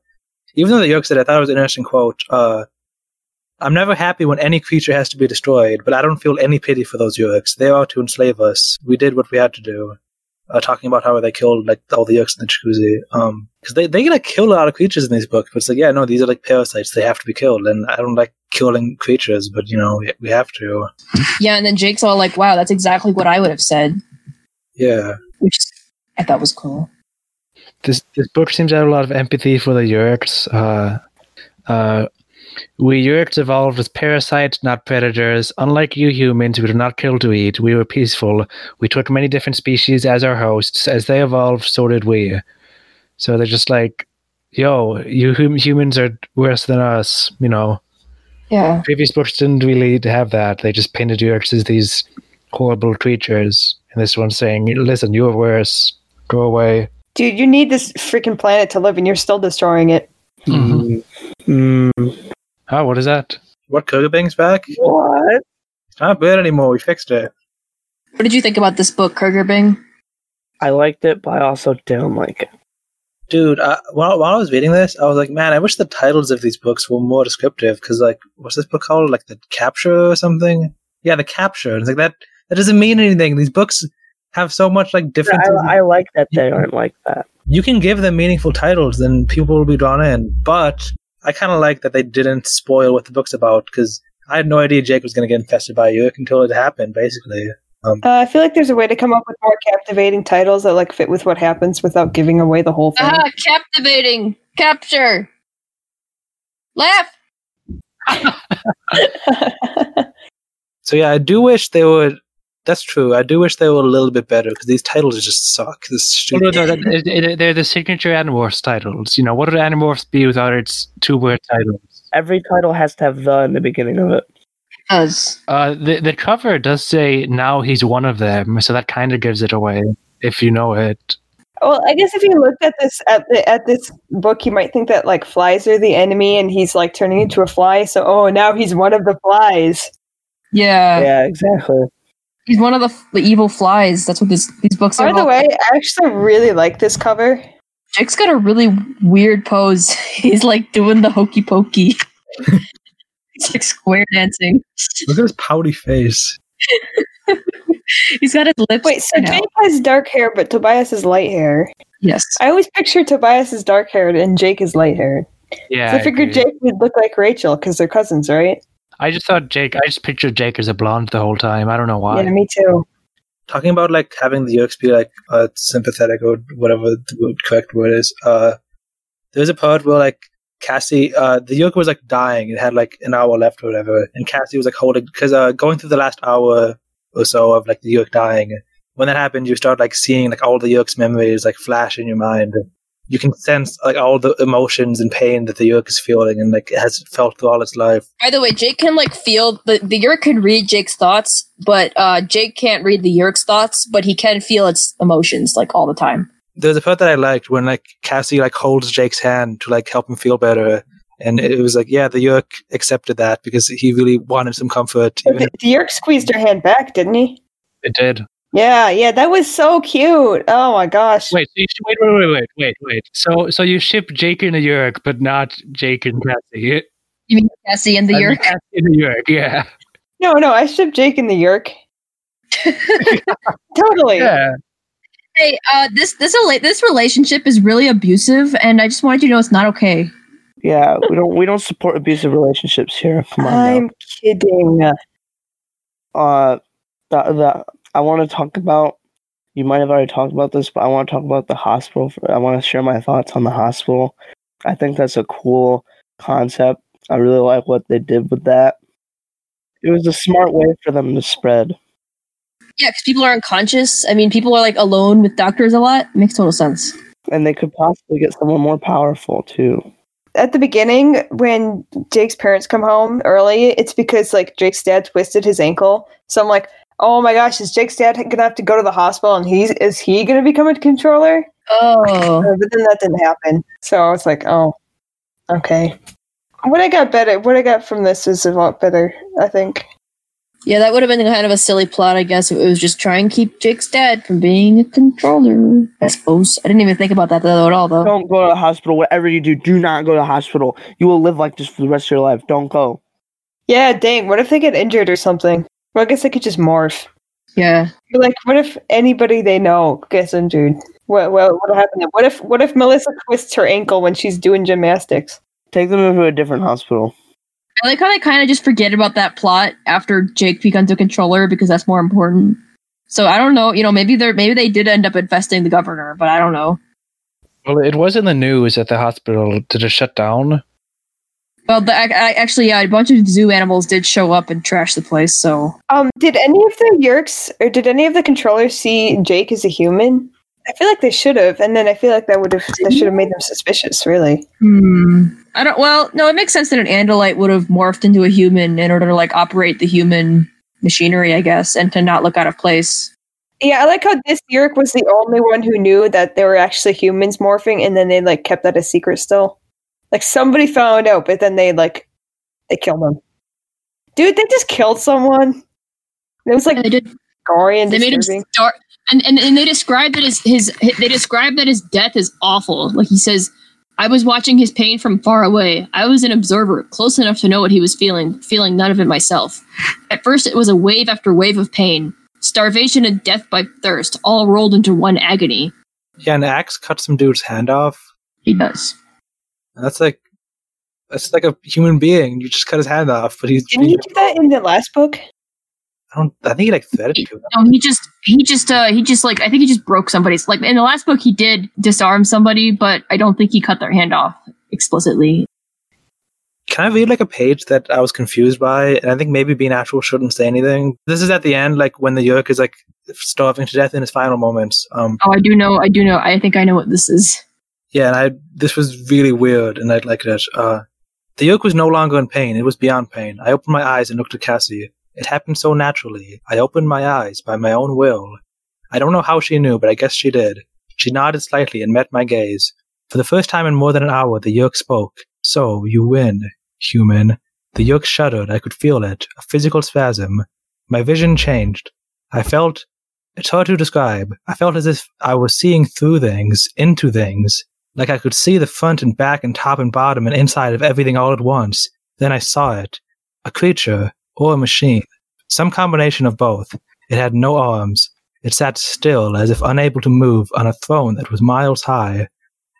even though the Yeerk said, I thought it was an interesting quote. Uh, I'm never happy when any creature has to be destroyed, but I don't feel any pity for those Yeerks. They are to enslave us. We did what we had to do. Uh, talking about how they killed like all the Yeerks in the jacuzzi. Um, because they they like kill a lot of creatures in these books, but it's like yeah, no, these are like parasites. They have to be killed, and I don't like killing creatures, but you know we, we have to. Yeah, and then Jake's all like, "Wow, that's exactly what I would have said," Yeah. which I thought was cool. This this book seems to have a lot of empathy for the Yeerks. Uh, uh, we Yeerks evolved as parasites, not predators. Unlike you humans, we did not kill to eat. We were peaceful. We took many different species as our hosts. As they evolved, so did we. So they're just like, yo, you hum- humans are worse than us. You know, Yeah. previous books didn't really have that. They just painted Yeerks as these horrible creatures. And this one's saying, listen, you're worse. Go away. Dude, you need this freaking planet to live, and you're still destroying it. Mhm. Mm, Oh, what is that? What Kurgabing's back? what? It's not bad anymore. We fixed it. What did you think about this book, Kurger Bing? I liked it, but I also didn't like it. Dude, uh, while, while I was reading this, I was like, man, I wish the titles of these books were more descriptive. Because, like, what's this book called? Like, The Capture or something? Yeah, The Capture. It's like, that that doesn't mean anything. These books have so much, like, differences. I, I like that they aren't like that. you can give them meaningful titles, then people will be drawn in. But I kind of like that they didn't spoil what the book's about. Because I had no idea Jake was going to get infested by a Yeerk until it happened, basically. Um, Uh, I feel like there's a way to come up with more captivating titles that like fit with what happens without giving away the whole thing. Ah, captivating. Capture. Laugh. So yeah, I do wish they would. That's true. I do wish they were a little bit better because these titles just suck. This Well, stupid. no, no, that- it- it- they're the signature Animorphs titles. You know, what would Animorphs be without its two word titles? Every title has to have the in the beginning of it. Does. Uh, the, the cover does say now he's one of them, so that kind of gives it away if you know it. well, I guess if you looked at this at the, at this book, you might think that like flies are the enemy, and he's like turning into a fly. So, oh, now he's one of the flies. Yeah. yeah, exactly. He's one of the, the evil flies. That's what this, these books are. By the about. way, I actually really like this cover. Jake's got a really weird pose. He's like doing the hokey pokey. He's like square dancing. Look at his pouty face. He's got his lips. Wait, so sticking out. Jake has dark hair, but Tobias is light hair. Yes. I always picture Tobias is dark haired and Jake is light haired. Yeah, so I figured agree. Jake would look like Rachel because they're cousins, right? I just thought Jake. I just pictured Jake as a blonde the whole time. I don't know why. Yeah, me too. Talking about like having the Yeerks be like uh, sympathetic or whatever the word- correct word is. Uh, there's a part where like Cassie, uh, the Yeerk was like dying. It had like an hour left or whatever, and Cassie was like holding because uh, going through the last hour or so of like the Yeerk dying. When that happened, you start like seeing like all the Yeerk's memories like flash in your mind. You can sense like all the emotions and pain that the Yeerk is feeling, and like has felt through all its life. By the way, Jake can like feel the the Yeerk can read Jake's thoughts, but uh Jake can't read the Yeerk's thoughts, but he can feel its emotions like all the time. there's a part that I liked when like Cassie like holds Jake's hand to like help him feel better, and it was like yeah, the Yeerk accepted that because he really wanted some comfort. Even the, the Yeerk squeezed her hand back, didn't he? It did. Yeah, yeah, that was so cute. Oh my gosh. Wait, wait, wait, wait, wait, wait, wait. So, so you ship Jake and the Yeerk, but not Jake and Cassie. You mean Cassie and the I mean, Cassie and the Yeerk, yeah, No, no, I shipped Jake and the Yeerk. totally. yeah. Hey, uh, this this this relationship is really abusive, and I just wanted you to know it's not okay. Yeah, we don't we don't support abusive relationships here. Come on. I'm kidding. uh the, the I want to talk about you might have already talked about this, but I want to talk about the hospital. For, I want to share my thoughts on the hospital. I think that's a cool concept. I really like what they did with that. It was a smart way for them to spread. Yeah, because people are unconscious. I mean, people are like alone with doctors a lot. Makes total sense. And they could possibly get someone more powerful too. At the beginning, when Jake's parents come home early, it's because like Jake's dad twisted his ankle. So I'm like, oh my gosh, is Jake's dad gonna have to go to the hospital? And he's is he gonna become a controller? Oh, but then that didn't happen. So I was like, oh, okay. What I got better, what I got from this is a lot better. I think. yeah, that would have been kind of a silly plot, I guess. It was just try and keep Jake's dad from being a controller. I suppose. I didn't even think about that though at all, though. Don't go to the hospital. Whatever you do, do not go to the hospital. You will live like this for the rest of your life. Don't go. Yeah, dang. What if they get injured or something? Well, I guess they could just morph. Yeah. But, Like, what if anybody they know gets injured? What what what happened? What if what if Melissa twists her ankle when she's doing gymnastics? Take them to a different hospital. I like how they kind of just forget about that plot after Jake becomes a controller because that's more important. So I don't know. You know, maybe they are maybe they did end up infesting the governor, but I don't know. Well, it was in the news that the hospital did it shut down. Well, the, I, I, actually, yeah, a bunch of zoo animals did show up and trash the place. So Um, did any of the Yeerks or did any of the controllers see Jake as a human? I feel like they should have, and then I feel like that would have that should have made them suspicious. Really, Hmm. I don't. Well, no, it makes sense that an Andalite would have morphed into a human in order to like operate the human machinery, I guess, and to not look out of place. yeah. I like how this Yeerk was the only one who knew that they were actually humans morphing, and then they like kept that a secret still. Like somebody found out, but then they like they killed him. Dude, they just killed someone. It was like And they did. gory and They made him start, and, and and they described that his his they described that his death is awful. Like he says, I was watching his pain from far away. I was an observer, close enough to know what he was feeling, feeling none of it myself. At first, it was a wave after wave of pain, starvation and death by thirst, all rolled into one agony. Yeah, an Ax cut some dude's hand off. He does. That's like that's like a human being. You just cut his hand off, but he's. Didn't he do that in the last book? I don't. I think he like fed it to him. No, he just he just uh he just like I think he just broke somebody's like in the last book he did disarm somebody, but I don't think he cut their hand off explicitly. Can I read like a page that I was confused by? And I think maybe being actual shouldn't say anything. This is at the end, like when the Yeerk is like starving to death in his final moments. Um, Oh, I do know. I do know. I think I know what this is. Yeah, and I this was really weird, and I liked it. Uh, the Yeerk was no longer in pain; it was beyond pain. I opened my eyes and looked at Cassie. It happened so naturally. I opened my eyes by my own will. I don't know how she knew, but I guess she did. She nodded slightly and met my gaze. For the first time in more than an hour, the Yeerk spoke. So, you win, human. The Yeerk shuddered. I could feel it. A physical spasm. My vision changed. I felt. It's hard to describe. I felt as if I was seeing through things, into things. Like I could see the front and back and top and bottom and inside of everything all at once. Then I saw it. A creature, or a machine. Some combination of both. It had no arms. It sat still, as if unable to move, on a throne that was miles high.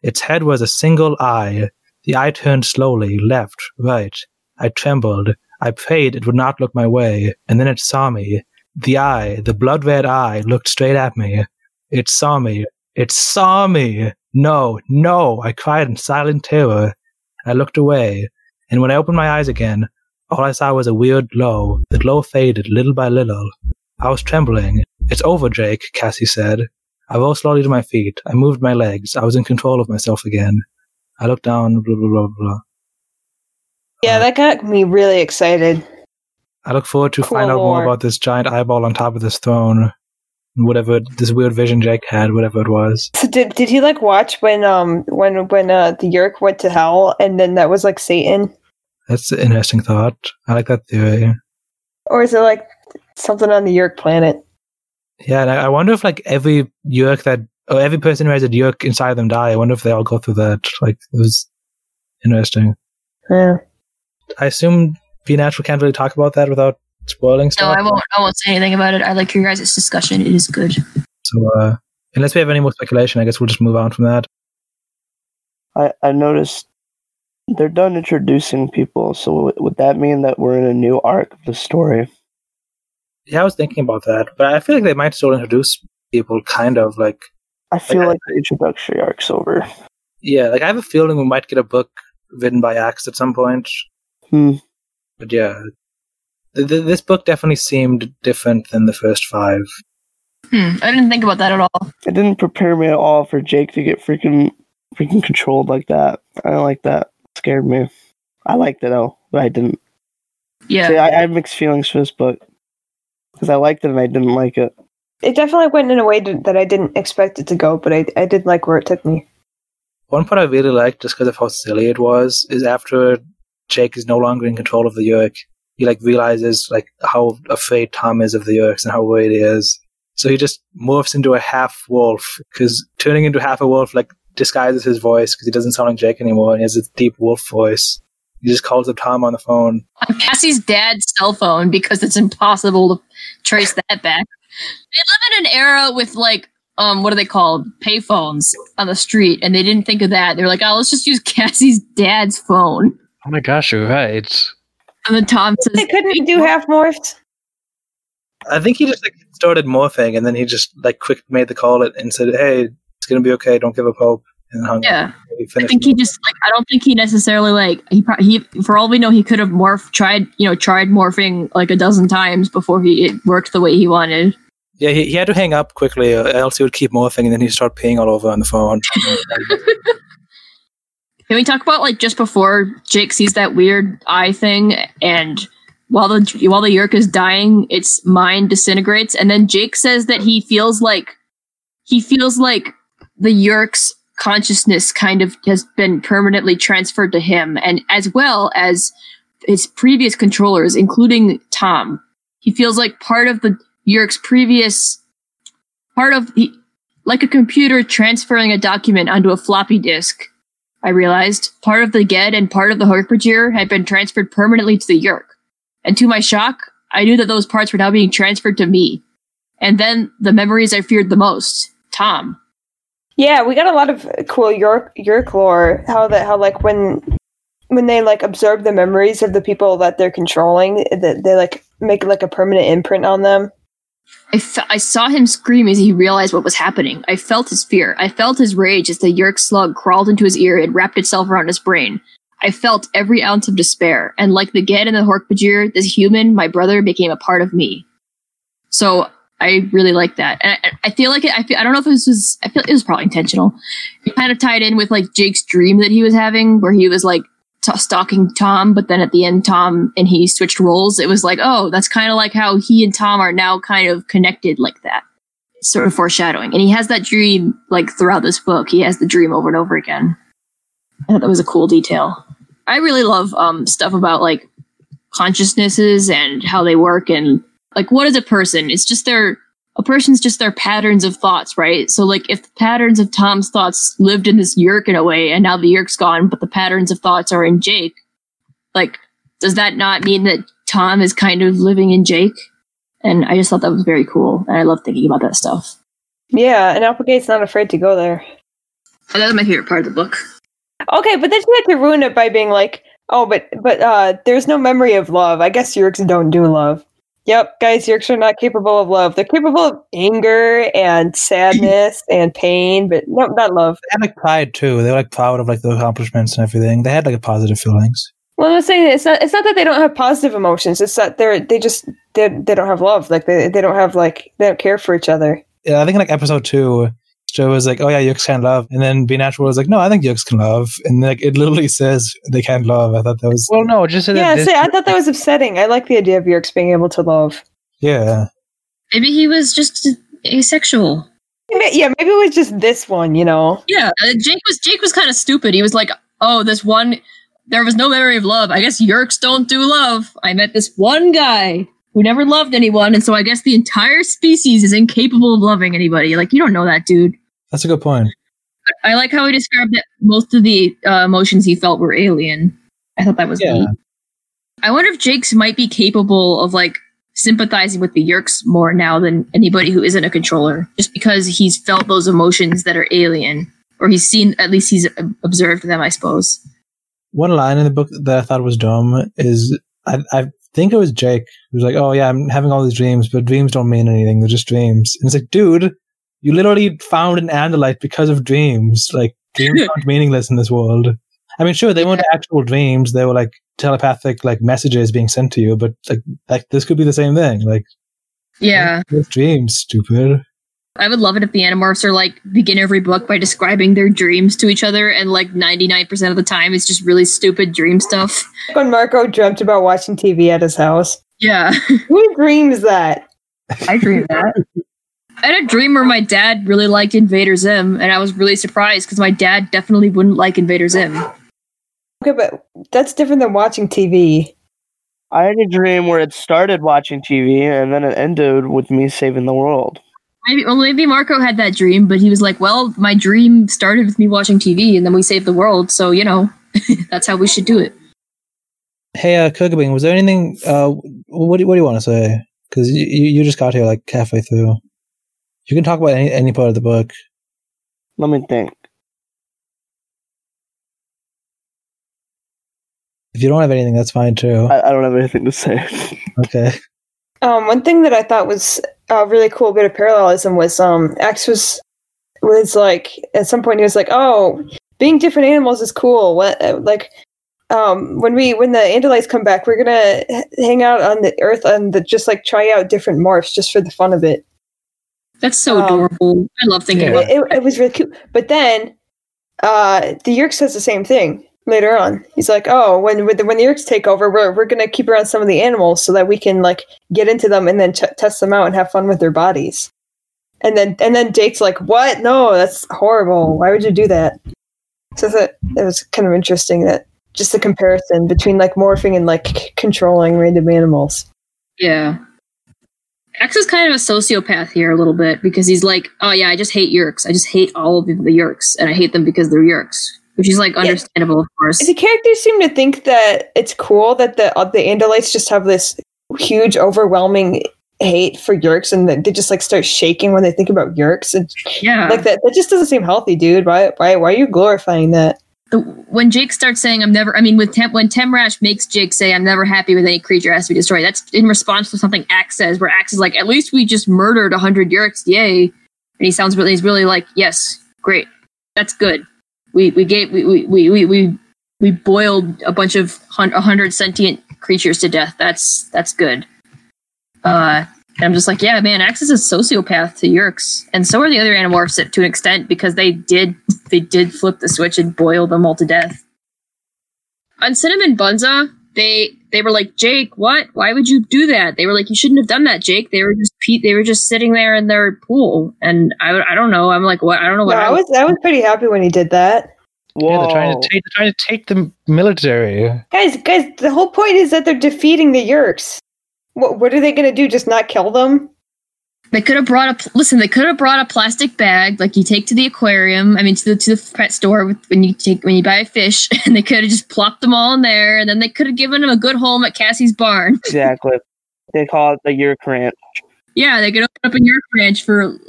Its head was a single eye. The eye turned slowly, left, right. I trembled. I prayed it would not look my way, and then it saw me. The eye, the blood red eye, looked straight at me. It saw me. It saw me! No, no! I cried in silent terror. I looked away, and when I opened my eyes again, all I saw was a weird glow. The glow faded little by little. I was trembling. It's over, Jake, Cassie said. I rose slowly to my feet. I moved my legs. I was in control of myself again. I looked down, blah, blah, blah, blah. Yeah, uh, that got me really excited. I look forward to Cool find out more about this giant eyeball on top of this throne. Whatever, this weird vision Jake had, whatever it was. So did did he like watch when um when when uh the Yeerk went to hell and then that was like Satan? That's an interesting thought. I like that theory. Or is it like something on the Yeerk planet? Yeah, and I I wonder if like every Yeerk that, or every person who has a Yeerk inside of them die, I wonder if they all go through that. Like, it was interesting. Yeah. I assume B Natural can't really talk about that without spoiling stuff? No. I won't. I won't say anything about it. I like your guys' discussion. It is good. So, uh, unless we have any more speculation, I guess we'll just move on from that. I, I noticed they're done introducing people, so w- would that mean that we're in a new arc of the story? Yeah, I was thinking about that, but I feel like they might still introduce people, kind of like I feel Like, like the introductory arc's over. yeah, like I have a feeling we might get a book written by Ax at some point. Hmm. But yeah, th- th- this book definitely seemed different than the first five. Hmm, I didn't think about that at all. It didn't prepare me at all for Jake to get freaking freaking controlled like that. I don't like that. It scared me. I liked it though, but I didn't. Yeah. See, I, I have mixed feelings for this book because I liked it and I didn't like it. It definitely went in a way to, that I didn't expect it to go, but I I did like where it took me. One part I really liked, just because of how silly it was, is after Jake is no longer in control of the Yeerk, he like realizes like how afraid Tom is of the Yeerks and how worried he is. So he just morphs into a half wolf because turning into half a wolf like disguises his voice because he doesn't sound like Jake anymore and he has this deep wolf voice. He just calls up Tom on the phone. on Cassie's dad's cell phone because it's impossible to trace that back. They live in an era with like um what are they called? Payphones on the street, and they didn't think of that. They're like, oh, let's just use Cassie's dad's phone. Oh my gosh, you're right. And then Tom says, They couldn't do half morphs. I think he just like started morphing and then he just like quick made the call it and said, "Hey, it's gonna be okay. Don't give up hope." And hung up. Yeah, He I think he just like I don't think he necessarily like he probably he for all we know he could have morphed tried you know tried morphing like a dozen times before he it worked the way he wanted. Yeah, he, he had to hang up quickly, else he would keep morphing, and then he'd start peeing all over on the phone. Can we talk about like just before Jake sees that weird eye thing, and while the while the Yeerk is dying, its mind disintegrates, and then Jake says that he feels like he feels like the Yeerk's consciousness kind of has been permanently transferred to him, and as well as his previous controllers, including Tom. He feels like part of the Yeerk's previous part of the like a computer transferring a document onto a floppy disk. I realized part of the Gedd and part of the Hork-Bajir had been transferred permanently to the Yeerk. And to my shock, I knew that those parts were now being transferred to me. And then the memories I feared the most, Tom. Yeah, we got a lot of cool Yeerk Yeerk lore. How that how like when when they like observe the memories of the people that they're controlling, that they like make like a permanent imprint on them. I, I saw him scream as he realized what was happening. I felt his fear. I felt his rage as the Yeerk slug crawled into his ear and wrapped itself around his brain. I felt every ounce of despair, and like the Gedd and the Hork-Bajir, this human, my brother, became a part of me. So I really like that, and I, I feel like it, I feel I don't know if this was I feel it was probably intentional. It kind of tied in with like Jake's dream that he was having, where he was like stalking Tom, but then at the end, Tom and he switched roles. It was like, oh, that's kind of like how he and Tom are now kind of connected like that. Sort of foreshadowing. And he has that dream like throughout this book. He has the dream over and over again. I thought that was a cool detail. I really love um, stuff about like consciousnesses and how they work and like what is a person? It's just their a person's just their patterns of thoughts, right? So like if the patterns of Tom's thoughts lived in this Yeerk in a way and now the Yeerk's gone, but the patterns of thoughts are in Jake, like does that not mean that Tom is kind of living in Jake? And I just thought that was very cool. And I love thinking about that stuff. Yeah, and Applegate's not afraid to go there. And that was my favorite part of the book. Okay, but then she had to ruin it by being like, "Oh, but but uh, there's no memory of love. I guess Yeerks don't do love." Yep, guys, Yeerks are not capable of love. They're capable of anger and sadness and pain, but no, not love. They had like pride too. They were like proud of like the accomplishments and everything. They had like a positive feelings. Well, I'm saying it's not. It's not that they don't have positive emotions. It's that they're they just they, they don't have love. Like they they don't have like they don't care for each other. Yeah, I think in like episode two, Joe was like, "Oh yeah, Yux can't love," and then Be Natural was like, "No, I think Yux can love," and like it literally says they can't love. I thought that was Well, no, just Yeah, this, see, I thought that was upsetting. I like the idea of Yeerks being able to love. yeah. Maybe he was just asexual. Yeah, maybe it was just this one. You know. Yeah, uh, Jake was Jake was kind of stupid. He was like, "Oh, this one, there was no memory of love. I guess Yeerks don't do love. I met this one guy who never loved anyone, and so I guess the entire species is incapable of loving anybody. Like, you don't know that, dude." That's a good point. I like how he described that most of the uh, emotions he felt were alien. I thought that was Yeah. neat. I wonder if Jake's might be capable of like sympathizing with the Yeerks more now than anybody who isn't a controller, just because he's felt those emotions that are alien, or he's seen at least he's observed them. I suppose. One line in the book that I thought was dumb is I, I think it was Jake who's like, "Oh yeah, I'm having all these dreams, but dreams don't mean anything. They're just dreams." And it's like, dude, you literally found an Andalite because of dreams. Like dreams aren't meaningless in this world. I mean, sure, they weren't actual dreams; they were like telepathic like messages being sent to you. But like, like this could be the same thing. Like, Yeah. dreams, stupid. I would love it if the Animorphs are like begin every book by describing their dreams to each other, and like 99% of the time it's just really stupid dream stuff. When Marco dreamt about watching TV at his house. Yeah. Who dreams that? I dream that. I had a dream where my dad really liked Invader Zim, and I was really surprised because my dad definitely wouldn't like Invader Zim. Okay, but that's different than watching TV. I had a dream where it started watching TV and then it ended with me saving the world. Maybe, well, maybe Marco had that dream, but he was like, "Well, my dream started with me watching TV, and then we saved the world, so you know, that's how we should do it." Hey, uh, Kugabing, was there anything? Uh, what do what do you want to say? Because you, you you just got here like halfway through. You can talk about any any part of the book. Let me think. If you don't have anything, that's fine too. I, I don't have anything to say. Okay. Um, one thing that I thought was a really cool bit of parallelism was um, Ax was was like at some point he was like, "Oh, being different animals is cool." What uh, like um, when we when the Andalites come back, we're gonna hang out on the Earth and the, just like try out different morphs just for the fun of it. That's so Um, adorable. I love thinking Yeah. about. It, it was really cute. But then uh, the Yeerk says the same thing later on. He's like, "Oh, when when the, when the Yeerks take over, we're we're gonna keep around some of the animals so that we can like get into them and then t- test them out and have fun with their bodies." And then and then Jake's like, "What? No, that's horrible. Why would you do that?" So that it was kind of interesting that just the comparison between like morphing and like c- controlling random animals. Yeah. Ax is kind of a sociopath here a little bit because he's like, oh yeah, I just hate Yeerks. I just hate all of the Yeerks, and I hate them because they're Yeerks, which is like understandable, of course. The characters seem to think that it's cool that the uh, the Andalites just have this huge, overwhelming hate for Yeerks, and they just like start shaking when they think about Yeerks, and Yeah. like that. That just doesn't seem healthy, dude. Why? Why? Why are you glorifying that? The, when Jake starts saying, "I'm never," I mean, with Tem- when Temrash makes Jake say, "I'm never happy with any creature has to be destroyed," that's in response to something Ax says, where Ax is like, "At least we just murdered a hundred Yeerks, yay!" And he sounds really, he's really like, "Yes, great, that's good. We we gave we we we we we, boiled a bunch of a hundred sentient creatures to death. That's that's good." Uh, and I'm just like, yeah, man, Ax is a sociopath to Yeerks, and so are the other Animorphs to an extent because they did they did flip the switch and boil them all to death. On Cinnamon Bunza, they they were like, Jake, what? Why would you do that? They were like, you shouldn't have done that, Jake. They were just pe- they were just sitting there in their pool, and I I don't know. I'm like, what? I don't know No, what. I was I was pretty happy when he did that. Whoa. Yeah, they're trying to take they're trying to take the military. Guys, guys, the whole point is that they're defeating the Yeerks. What what are they gonna do? Just not kill them? They could have brought a listen. They could have brought a plastic bag like you take to the aquarium. I mean, to the to the pet store with, when you take when you buy a fish, and they could have just plopped them all in there, and then they could have given them a good home at Cassie's barn. exactly. They call it the Yeerk Ranch. Yeah, they could open up a Yeerk ranch for.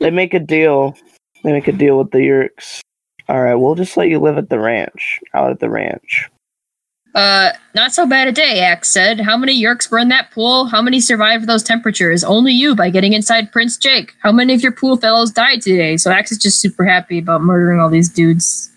They make a deal. They make a deal with the Yeerks. All right, we'll just let you live at the ranch. Out at the ranch. Uh, not so bad a day, Ax said. How many Yeerks were in that pool? How many survived those temperatures? Only you by getting inside Prince Jake. How many of your pool fellows died today? So Ax is just super happy about murdering all these dudes.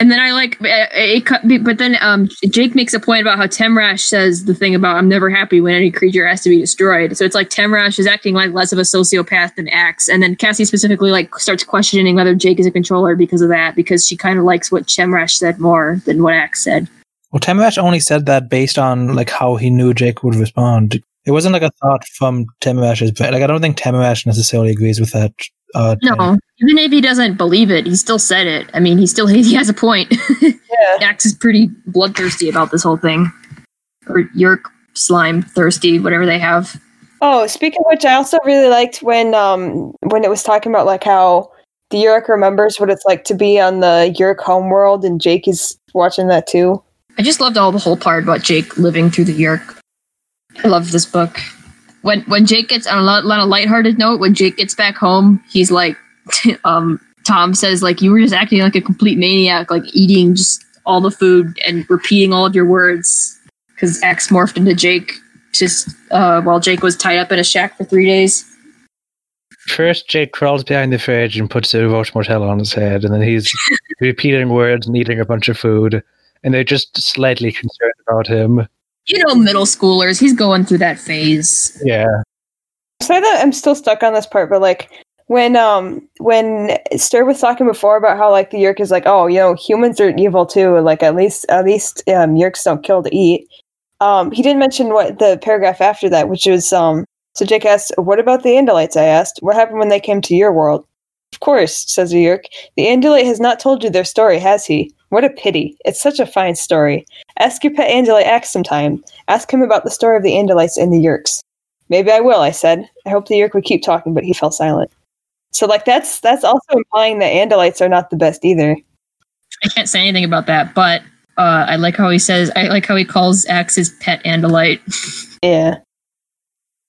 And then I like, it, it, cut- but then um, Jake makes a point about how Temrash says the thing about I'm never happy when any creature has to be destroyed. So it's like Temrash is acting like less of a sociopath than Ax. And then Cassie specifically like starts questioning whether Jake is a controller because of that, because she kind of likes what Temrash said more than what Ax said. Well, Temrash only said that based on like how he knew Jake would respond. It wasn't like a thought from Temrash's. Like I don't think Temrash necessarily agrees with that. Uh, take. No, even if he doesn't believe it, he still said it. I mean, he still he has a point. Yeah. Dax is pretty bloodthirsty about this whole thing, or Yeerk slime thirsty, whatever they have. Oh, speaking of which, I also really liked when um when it was talking about like how the Yeerk remembers what it's like to be on the Yeerk homeworld, and Jake is watching that too. I just loved all the whole part about Jake living through the Yeerk. I love this book. When when Jake gets on a on a lighthearted note, when Jake gets back home, he's like, um, Tom says like you were just acting like a complete maniac, like eating just all the food and repeating all of your words because Ax morphed into Jake just uh, while Jake was tied up in a shack for three days. first Jake crawls behind the fridge and puts a Roche Mortel on his head, and then he's repeating words and eating a bunch of food, and they're just slightly concerned about him. You know, middle schoolers. He's going through that phase. Yeah. Sorry that I'm still stuck on this part, but like when um when Stir was talking before about how like the Yeerk is like, oh, you know, humans are evil too. Like at least at least um Yeerks don't kill to eat. Um, he didn't mention what the paragraph after that, which was um. So Jake asked, "What about the Andalites?" I asked, "What happened when they came to your world?" Of course, says the Yeerk. The Andalite has not told you their story, has he? What a pity! It's such a fine story. Ask your pet Andalite Ax sometime. Ask him about the story of the Andalites and the Yeerks. Maybe I will, I said. I hope the Yeerk would keep talking, but he fell silent. So like that's that's also implying that Andalites are not the best either. I can't say anything about that, but uh, I like how he says. I like how he calls Ax his pet Andalite. Yeah.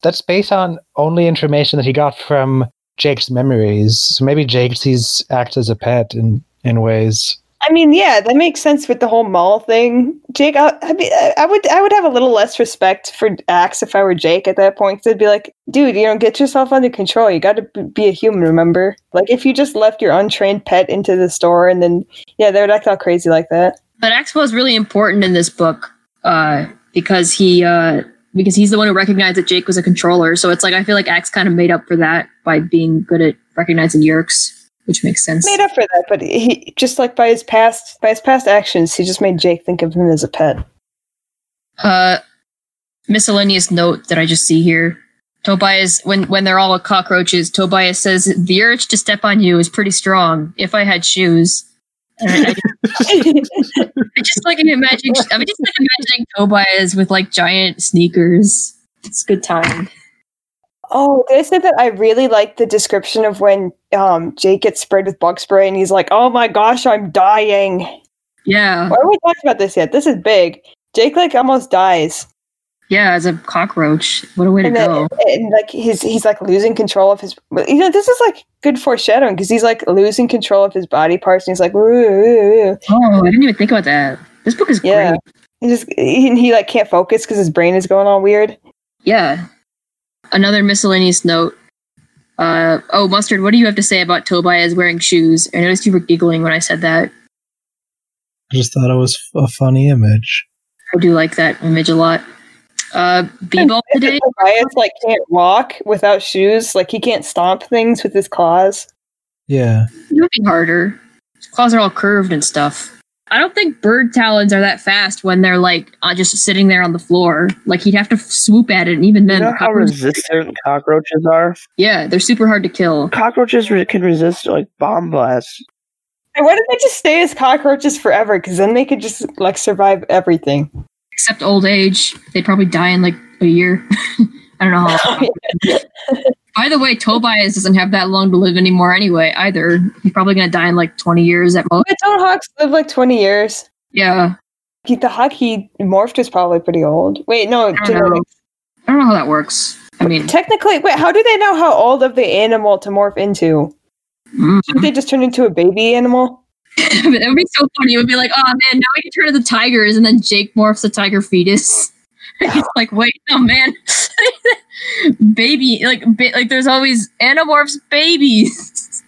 That's based on only information that he got from Jake's memories. So maybe Jake sees Ax as a pet in, in ways. I mean, yeah, that makes sense with the whole mall thing. Jake, I, I, mean, I would, I would have a little less respect for Ax if I were Jake at that point. Cause I'd be like, dude, you know, get yourself under control. You got to be a human, remember? Like, if you just left your untrained pet into the store and then, yeah, they would act all crazy like that. But Ax was really important in this book uh, because he uh, because he's the one who recognized that Jake was a controller. So it's like I feel like Ax kind of made up for that by being good at recognizing Yeerks, which makes sense. Made up for that, but he just like by his past by his past actions, he just made Jake think of him as a pet. Uh, miscellaneous note that I just see here. Tobias, when when they're all cockroaches, Tobias says the urge to step on you is pretty strong. If I had shoes. And I, I, I just like imagine. I'm just like imagining Tobias with like giant sneakers. It's a good time. Oh, did I say that I really like the description of when um, Jake gets sprayed with bug spray and he's like, "Oh my gosh, I'm dying." Yeah, Why haven't we talked about this yet? This is big. Jake like almost dies, yeah. As a cockroach, what a way to then, go. and like he's he's like losing control of his. You know, this is like good foreshadowing because he's like losing control of his body parts and he's like, "Woo, woo, woo." Oh, I didn't even think about that. This book is Yeah. great. he just he, he like can't focus because his brain is going all weird. Yeah. Another miscellaneous note. Uh, oh, Mustard, what do you have to say about Tobias wearing shoes? I noticed you were giggling when I said that. I just thought it was a funny image. I do like that image a lot. Uh, B-ball today. Tobias like can't walk without shoes. Like he can't stomp things with his claws. Yeah. It would be harder. His claws are all curved and stuff. I don't think bird talons are that fast when they're like uh, just sitting there on the floor. Like he'd have to swoop at it, and even You then, know how cockroaches- resistant cockroaches are? yeah, they're super hard to kill. Cockroaches re- can resist like bomb blasts. And why don't they just stay as cockroaches forever? Because then they could just like survive everything. Except old age, they'd probably die in like a year. I don't know how. By the way, Tobias doesn't have that long to live anymore anyway, either. He's probably going to die in like 20 years at most. But don't hawks live like twenty years? Yeah. He, the hawk he morphed is probably pretty old. Wait, no, I don't genetics. I don't know how that works. I mean, Technically, wait, how do they know how old of the animal to morph into? mm, Didn't they just turn into a baby animal? that would be so funny. It would be like, oh man, now we can turn into tigers, and then Jake morphs a tiger fetus. He's like, wait, no man, baby, like, ba- like there's always animorphs babies.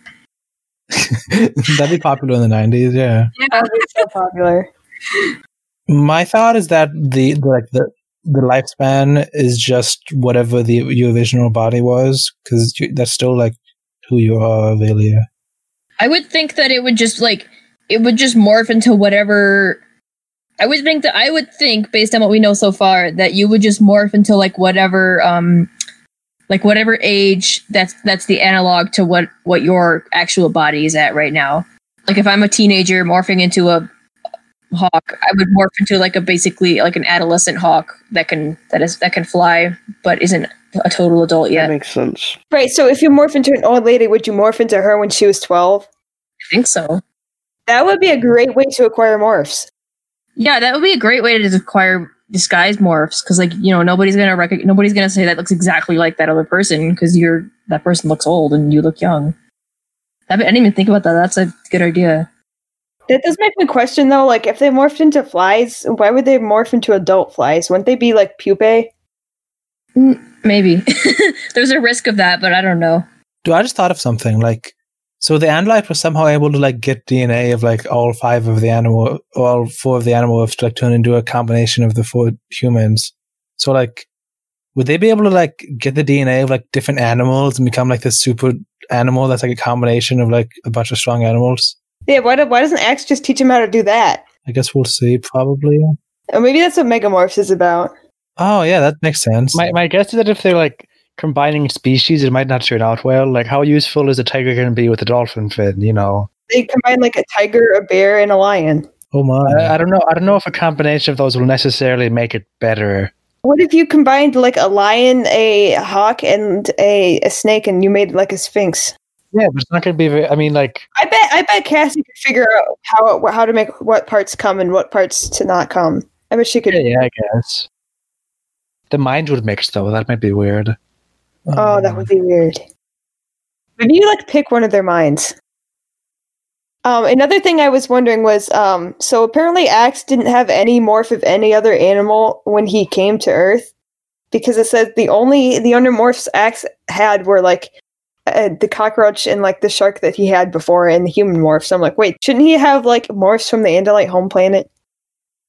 That'd be popular in the 90s, yeah. yeah, That would be so popular. My thought is that the, the like the the lifespan is just whatever the your original body was, because that's still like who you are, really. I would think that it would just like it would just morph into whatever. I would think that I would think based on what we know so far that you would just morph into like whatever um like whatever age that's that's the analog to what what your actual body is at right now. Like if I'm a teenager morphing into a hawk, I would morph into like a basically like an adolescent hawk that can that is that can fly but isn't a total adult yet. That makes sense. Right, so if you morph into an old lady, would you morph into her when she was 12? I think so. That would be a great way to acquire morphs. Yeah, that would be a great way to acquire disguise morphs because, like, you know, nobody's gonna rec- nobody's gonna say that looks exactly like that other person because you're that person looks old and you look young. I didn't even think about that. That's a good idea. That does make me question though, like if they morphed into flies, why would they morph into adult flies? Wouldn't they be like pupae? Mm, maybe there's a risk of that, but I don't know. Do I just thought of something. Like, so the Andalite was somehow able to like get DNA of like all five of the animal, all four of the animals to like turn into a combination of the four humans. So like, would they be able to like get the DNA of like different animals and become like this super animal that's like a combination of like a bunch of strong animals? Yeah, why, do, why doesn't Ax just teach him how to do that? I guess we'll see. Probably. Or maybe that's what Megamorphs is about. Oh yeah, that makes sense. My my guess is that if they're like combining species, it might not turn out well. Like, how useful is a tiger going to be with a dolphin fin? You know, They combine like a tiger, a bear, and a lion. oh my. I, I don't know. I don't know if a combination of those will necessarily make it better. What if you combined like a lion, a hawk, and a, a snake, and you made like a sphinx? Yeah, but it's not going to be. Very, I mean, like, I bet I bet Cassie could figure out how how to make what parts come and what parts to not come. I bet she could. yeah, yeah, I guess the mind would mix though. That might be weird. Oh, that would be weird. Maybe you like pick one of their minds. Um, another thing I was wondering was, um, so apparently Ax didn't have any morph of any other animal when he came to Earth, because it says the only the undermorphs Ax had were like uh, the cockroach and like the shark that he had before, and the human morphs. So I'm like, wait, shouldn't he have like morphs from the Andalite home planet?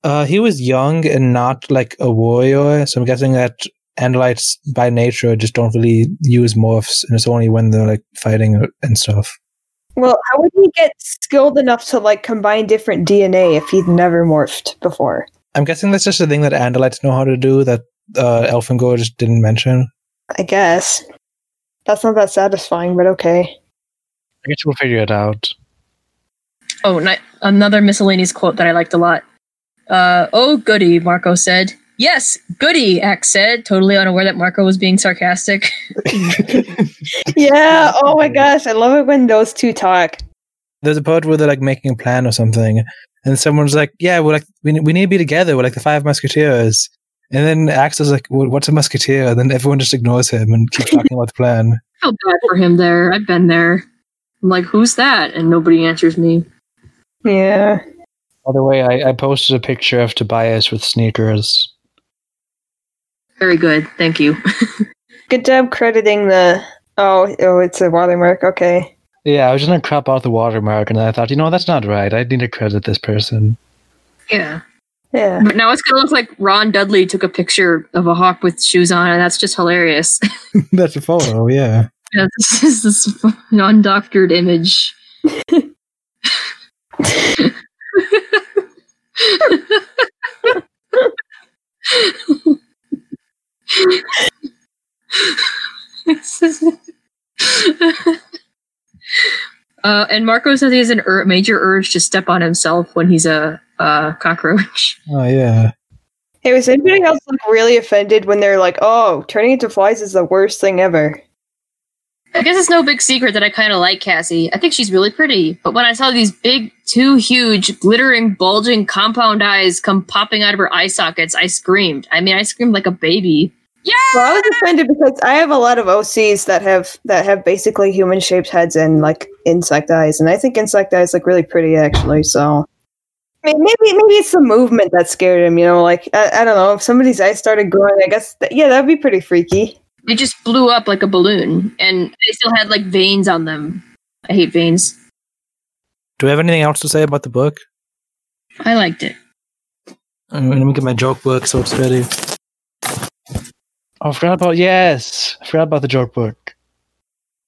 Uh, he was young and not like a warrior, so I'm guessing that Andalites by nature just don't really use morphs, and it's only when they're like fighting and stuff. Well, how would he get skilled enough to like combine different DNA if he'd never morphed before? I'm guessing that's just a thing that Andalites know how to do that uh, Elfangor just didn't mention. I guess. That's not that satisfying, but okay. I guess we'll figure it out. Oh, ni- another miscellaneous quote that I liked a lot. Uh, oh, goody, Marco said. Yes, goody, Ax said, totally unaware that Marco was being sarcastic. Yeah, oh my gosh, I love it when those two talk. There's a part where they're like making a plan or something, and someone's like, "Yeah, we're like we, we need to be together. We're like the five musketeers." And then Ax is like, "Well, "What's a musketeer?" And then everyone just ignores him and keeps talking about the plan. Felt bad for him there. I've been there. I'm like, who's that? And nobody answers me. Yeah. By the way, I, I posted a picture of Tobias with sneakers. Very good. Thank you. Good job crediting the Oh, oh, it's a watermark. Okay. Yeah, I was just gonna crop out the watermark, and I thought, you know, that's not right. I need to credit this person. yeah. Yeah. But now it's going to look like Ron Dudley took a picture of a hawk with shoes on, and that's just hilarious. That's a photo, yeah. yeah, this is this non-doctored image. This is- uh, and Marco says he has an ur- major urge to step on himself when he's a, a cockroach. Oh yeah. Hey, was anybody else like really offended when they're like, "Oh, turning into flies is the worst thing ever"? I guess it's no big secret that I kind of like Cassie. I think she's really pretty. But when I saw these big, two huge, glittering, bulging compound eyes come popping out of her eye sockets, I screamed. I mean, I screamed like a baby. Yeah! Well, I was offended because I have a lot of OCs that have that have basically human shaped heads and like insect eyes, and I think insect eyes look really pretty actually. So, I mean, maybe maybe it's the movement that scared him. You know, like I, I don't know if somebody's eyes started growing. I guess th- yeah, that'd be pretty freaky. They just blew up like a balloon, and they still had like veins on them. I hate veins. Do we have anything else to say about the book? I liked it. Let me get my joke book so it's ready. Oh, I forgot about yes, I forgot about the joke book.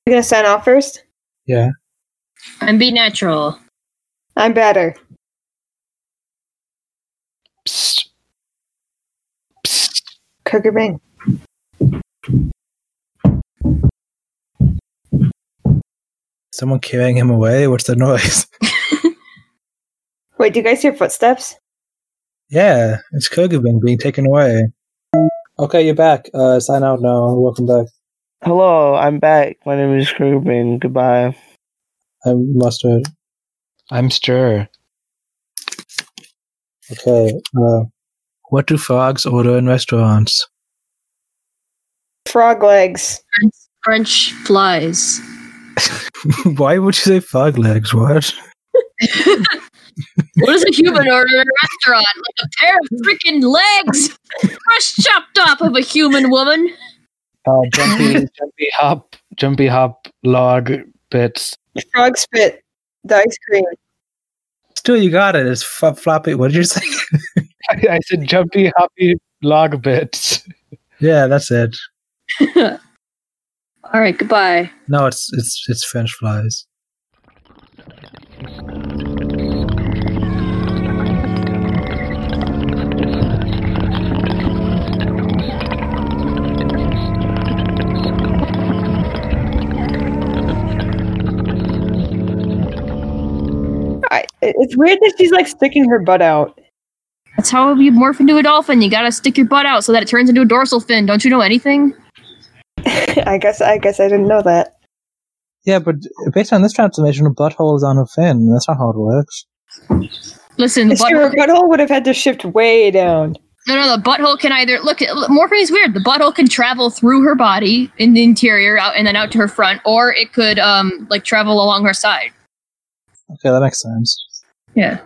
You gonna sign off first? Yeah. And be natural. I'm better. Psst. Psst. Kirker Bang. Someone carrying him away? What's the noise? Wait, do you guys hear footsteps? yeah, it's Kurgabing being taken away. Okay, you're back. Uh, sign out now. Welcome back. Hello, I'm back. My name is Rubin. Goodbye. I'm Mustard. I'm stir. Okay. Uh, what do frogs order in restaurants? Frog legs. French flies. Why would you say frog legs? What? What does a human order in a restaurant? Like a pair of freaking legs, fresh chopped off of a human woman. Uh, jumpy, jumpy hop, jumpy hop log bits. Frog spit, the ice cream. Still, you got it. It's f- floppy. What did you say? I said jumpy hoppy log bits. yeah, that's it. All right, goodbye. No, it's it's it's French flies. It's weird that she's like sticking her butt out. That's how you morph into a dolphin. You gotta stick your butt out so that it turns into a dorsal fin. Don't you know anything? I guess I guess I didn't know that. Yeah, but based on this transformation, a butthole is on a fin. That's not how it works. Listen, the It's true, butthole, butthole would have had to shift way down. no, no, the butthole can either look. Morphing is weird. The butthole can travel through her body in the interior, out and then out to her front, or it could um like travel along her side. Okay, that makes sense. Yeah.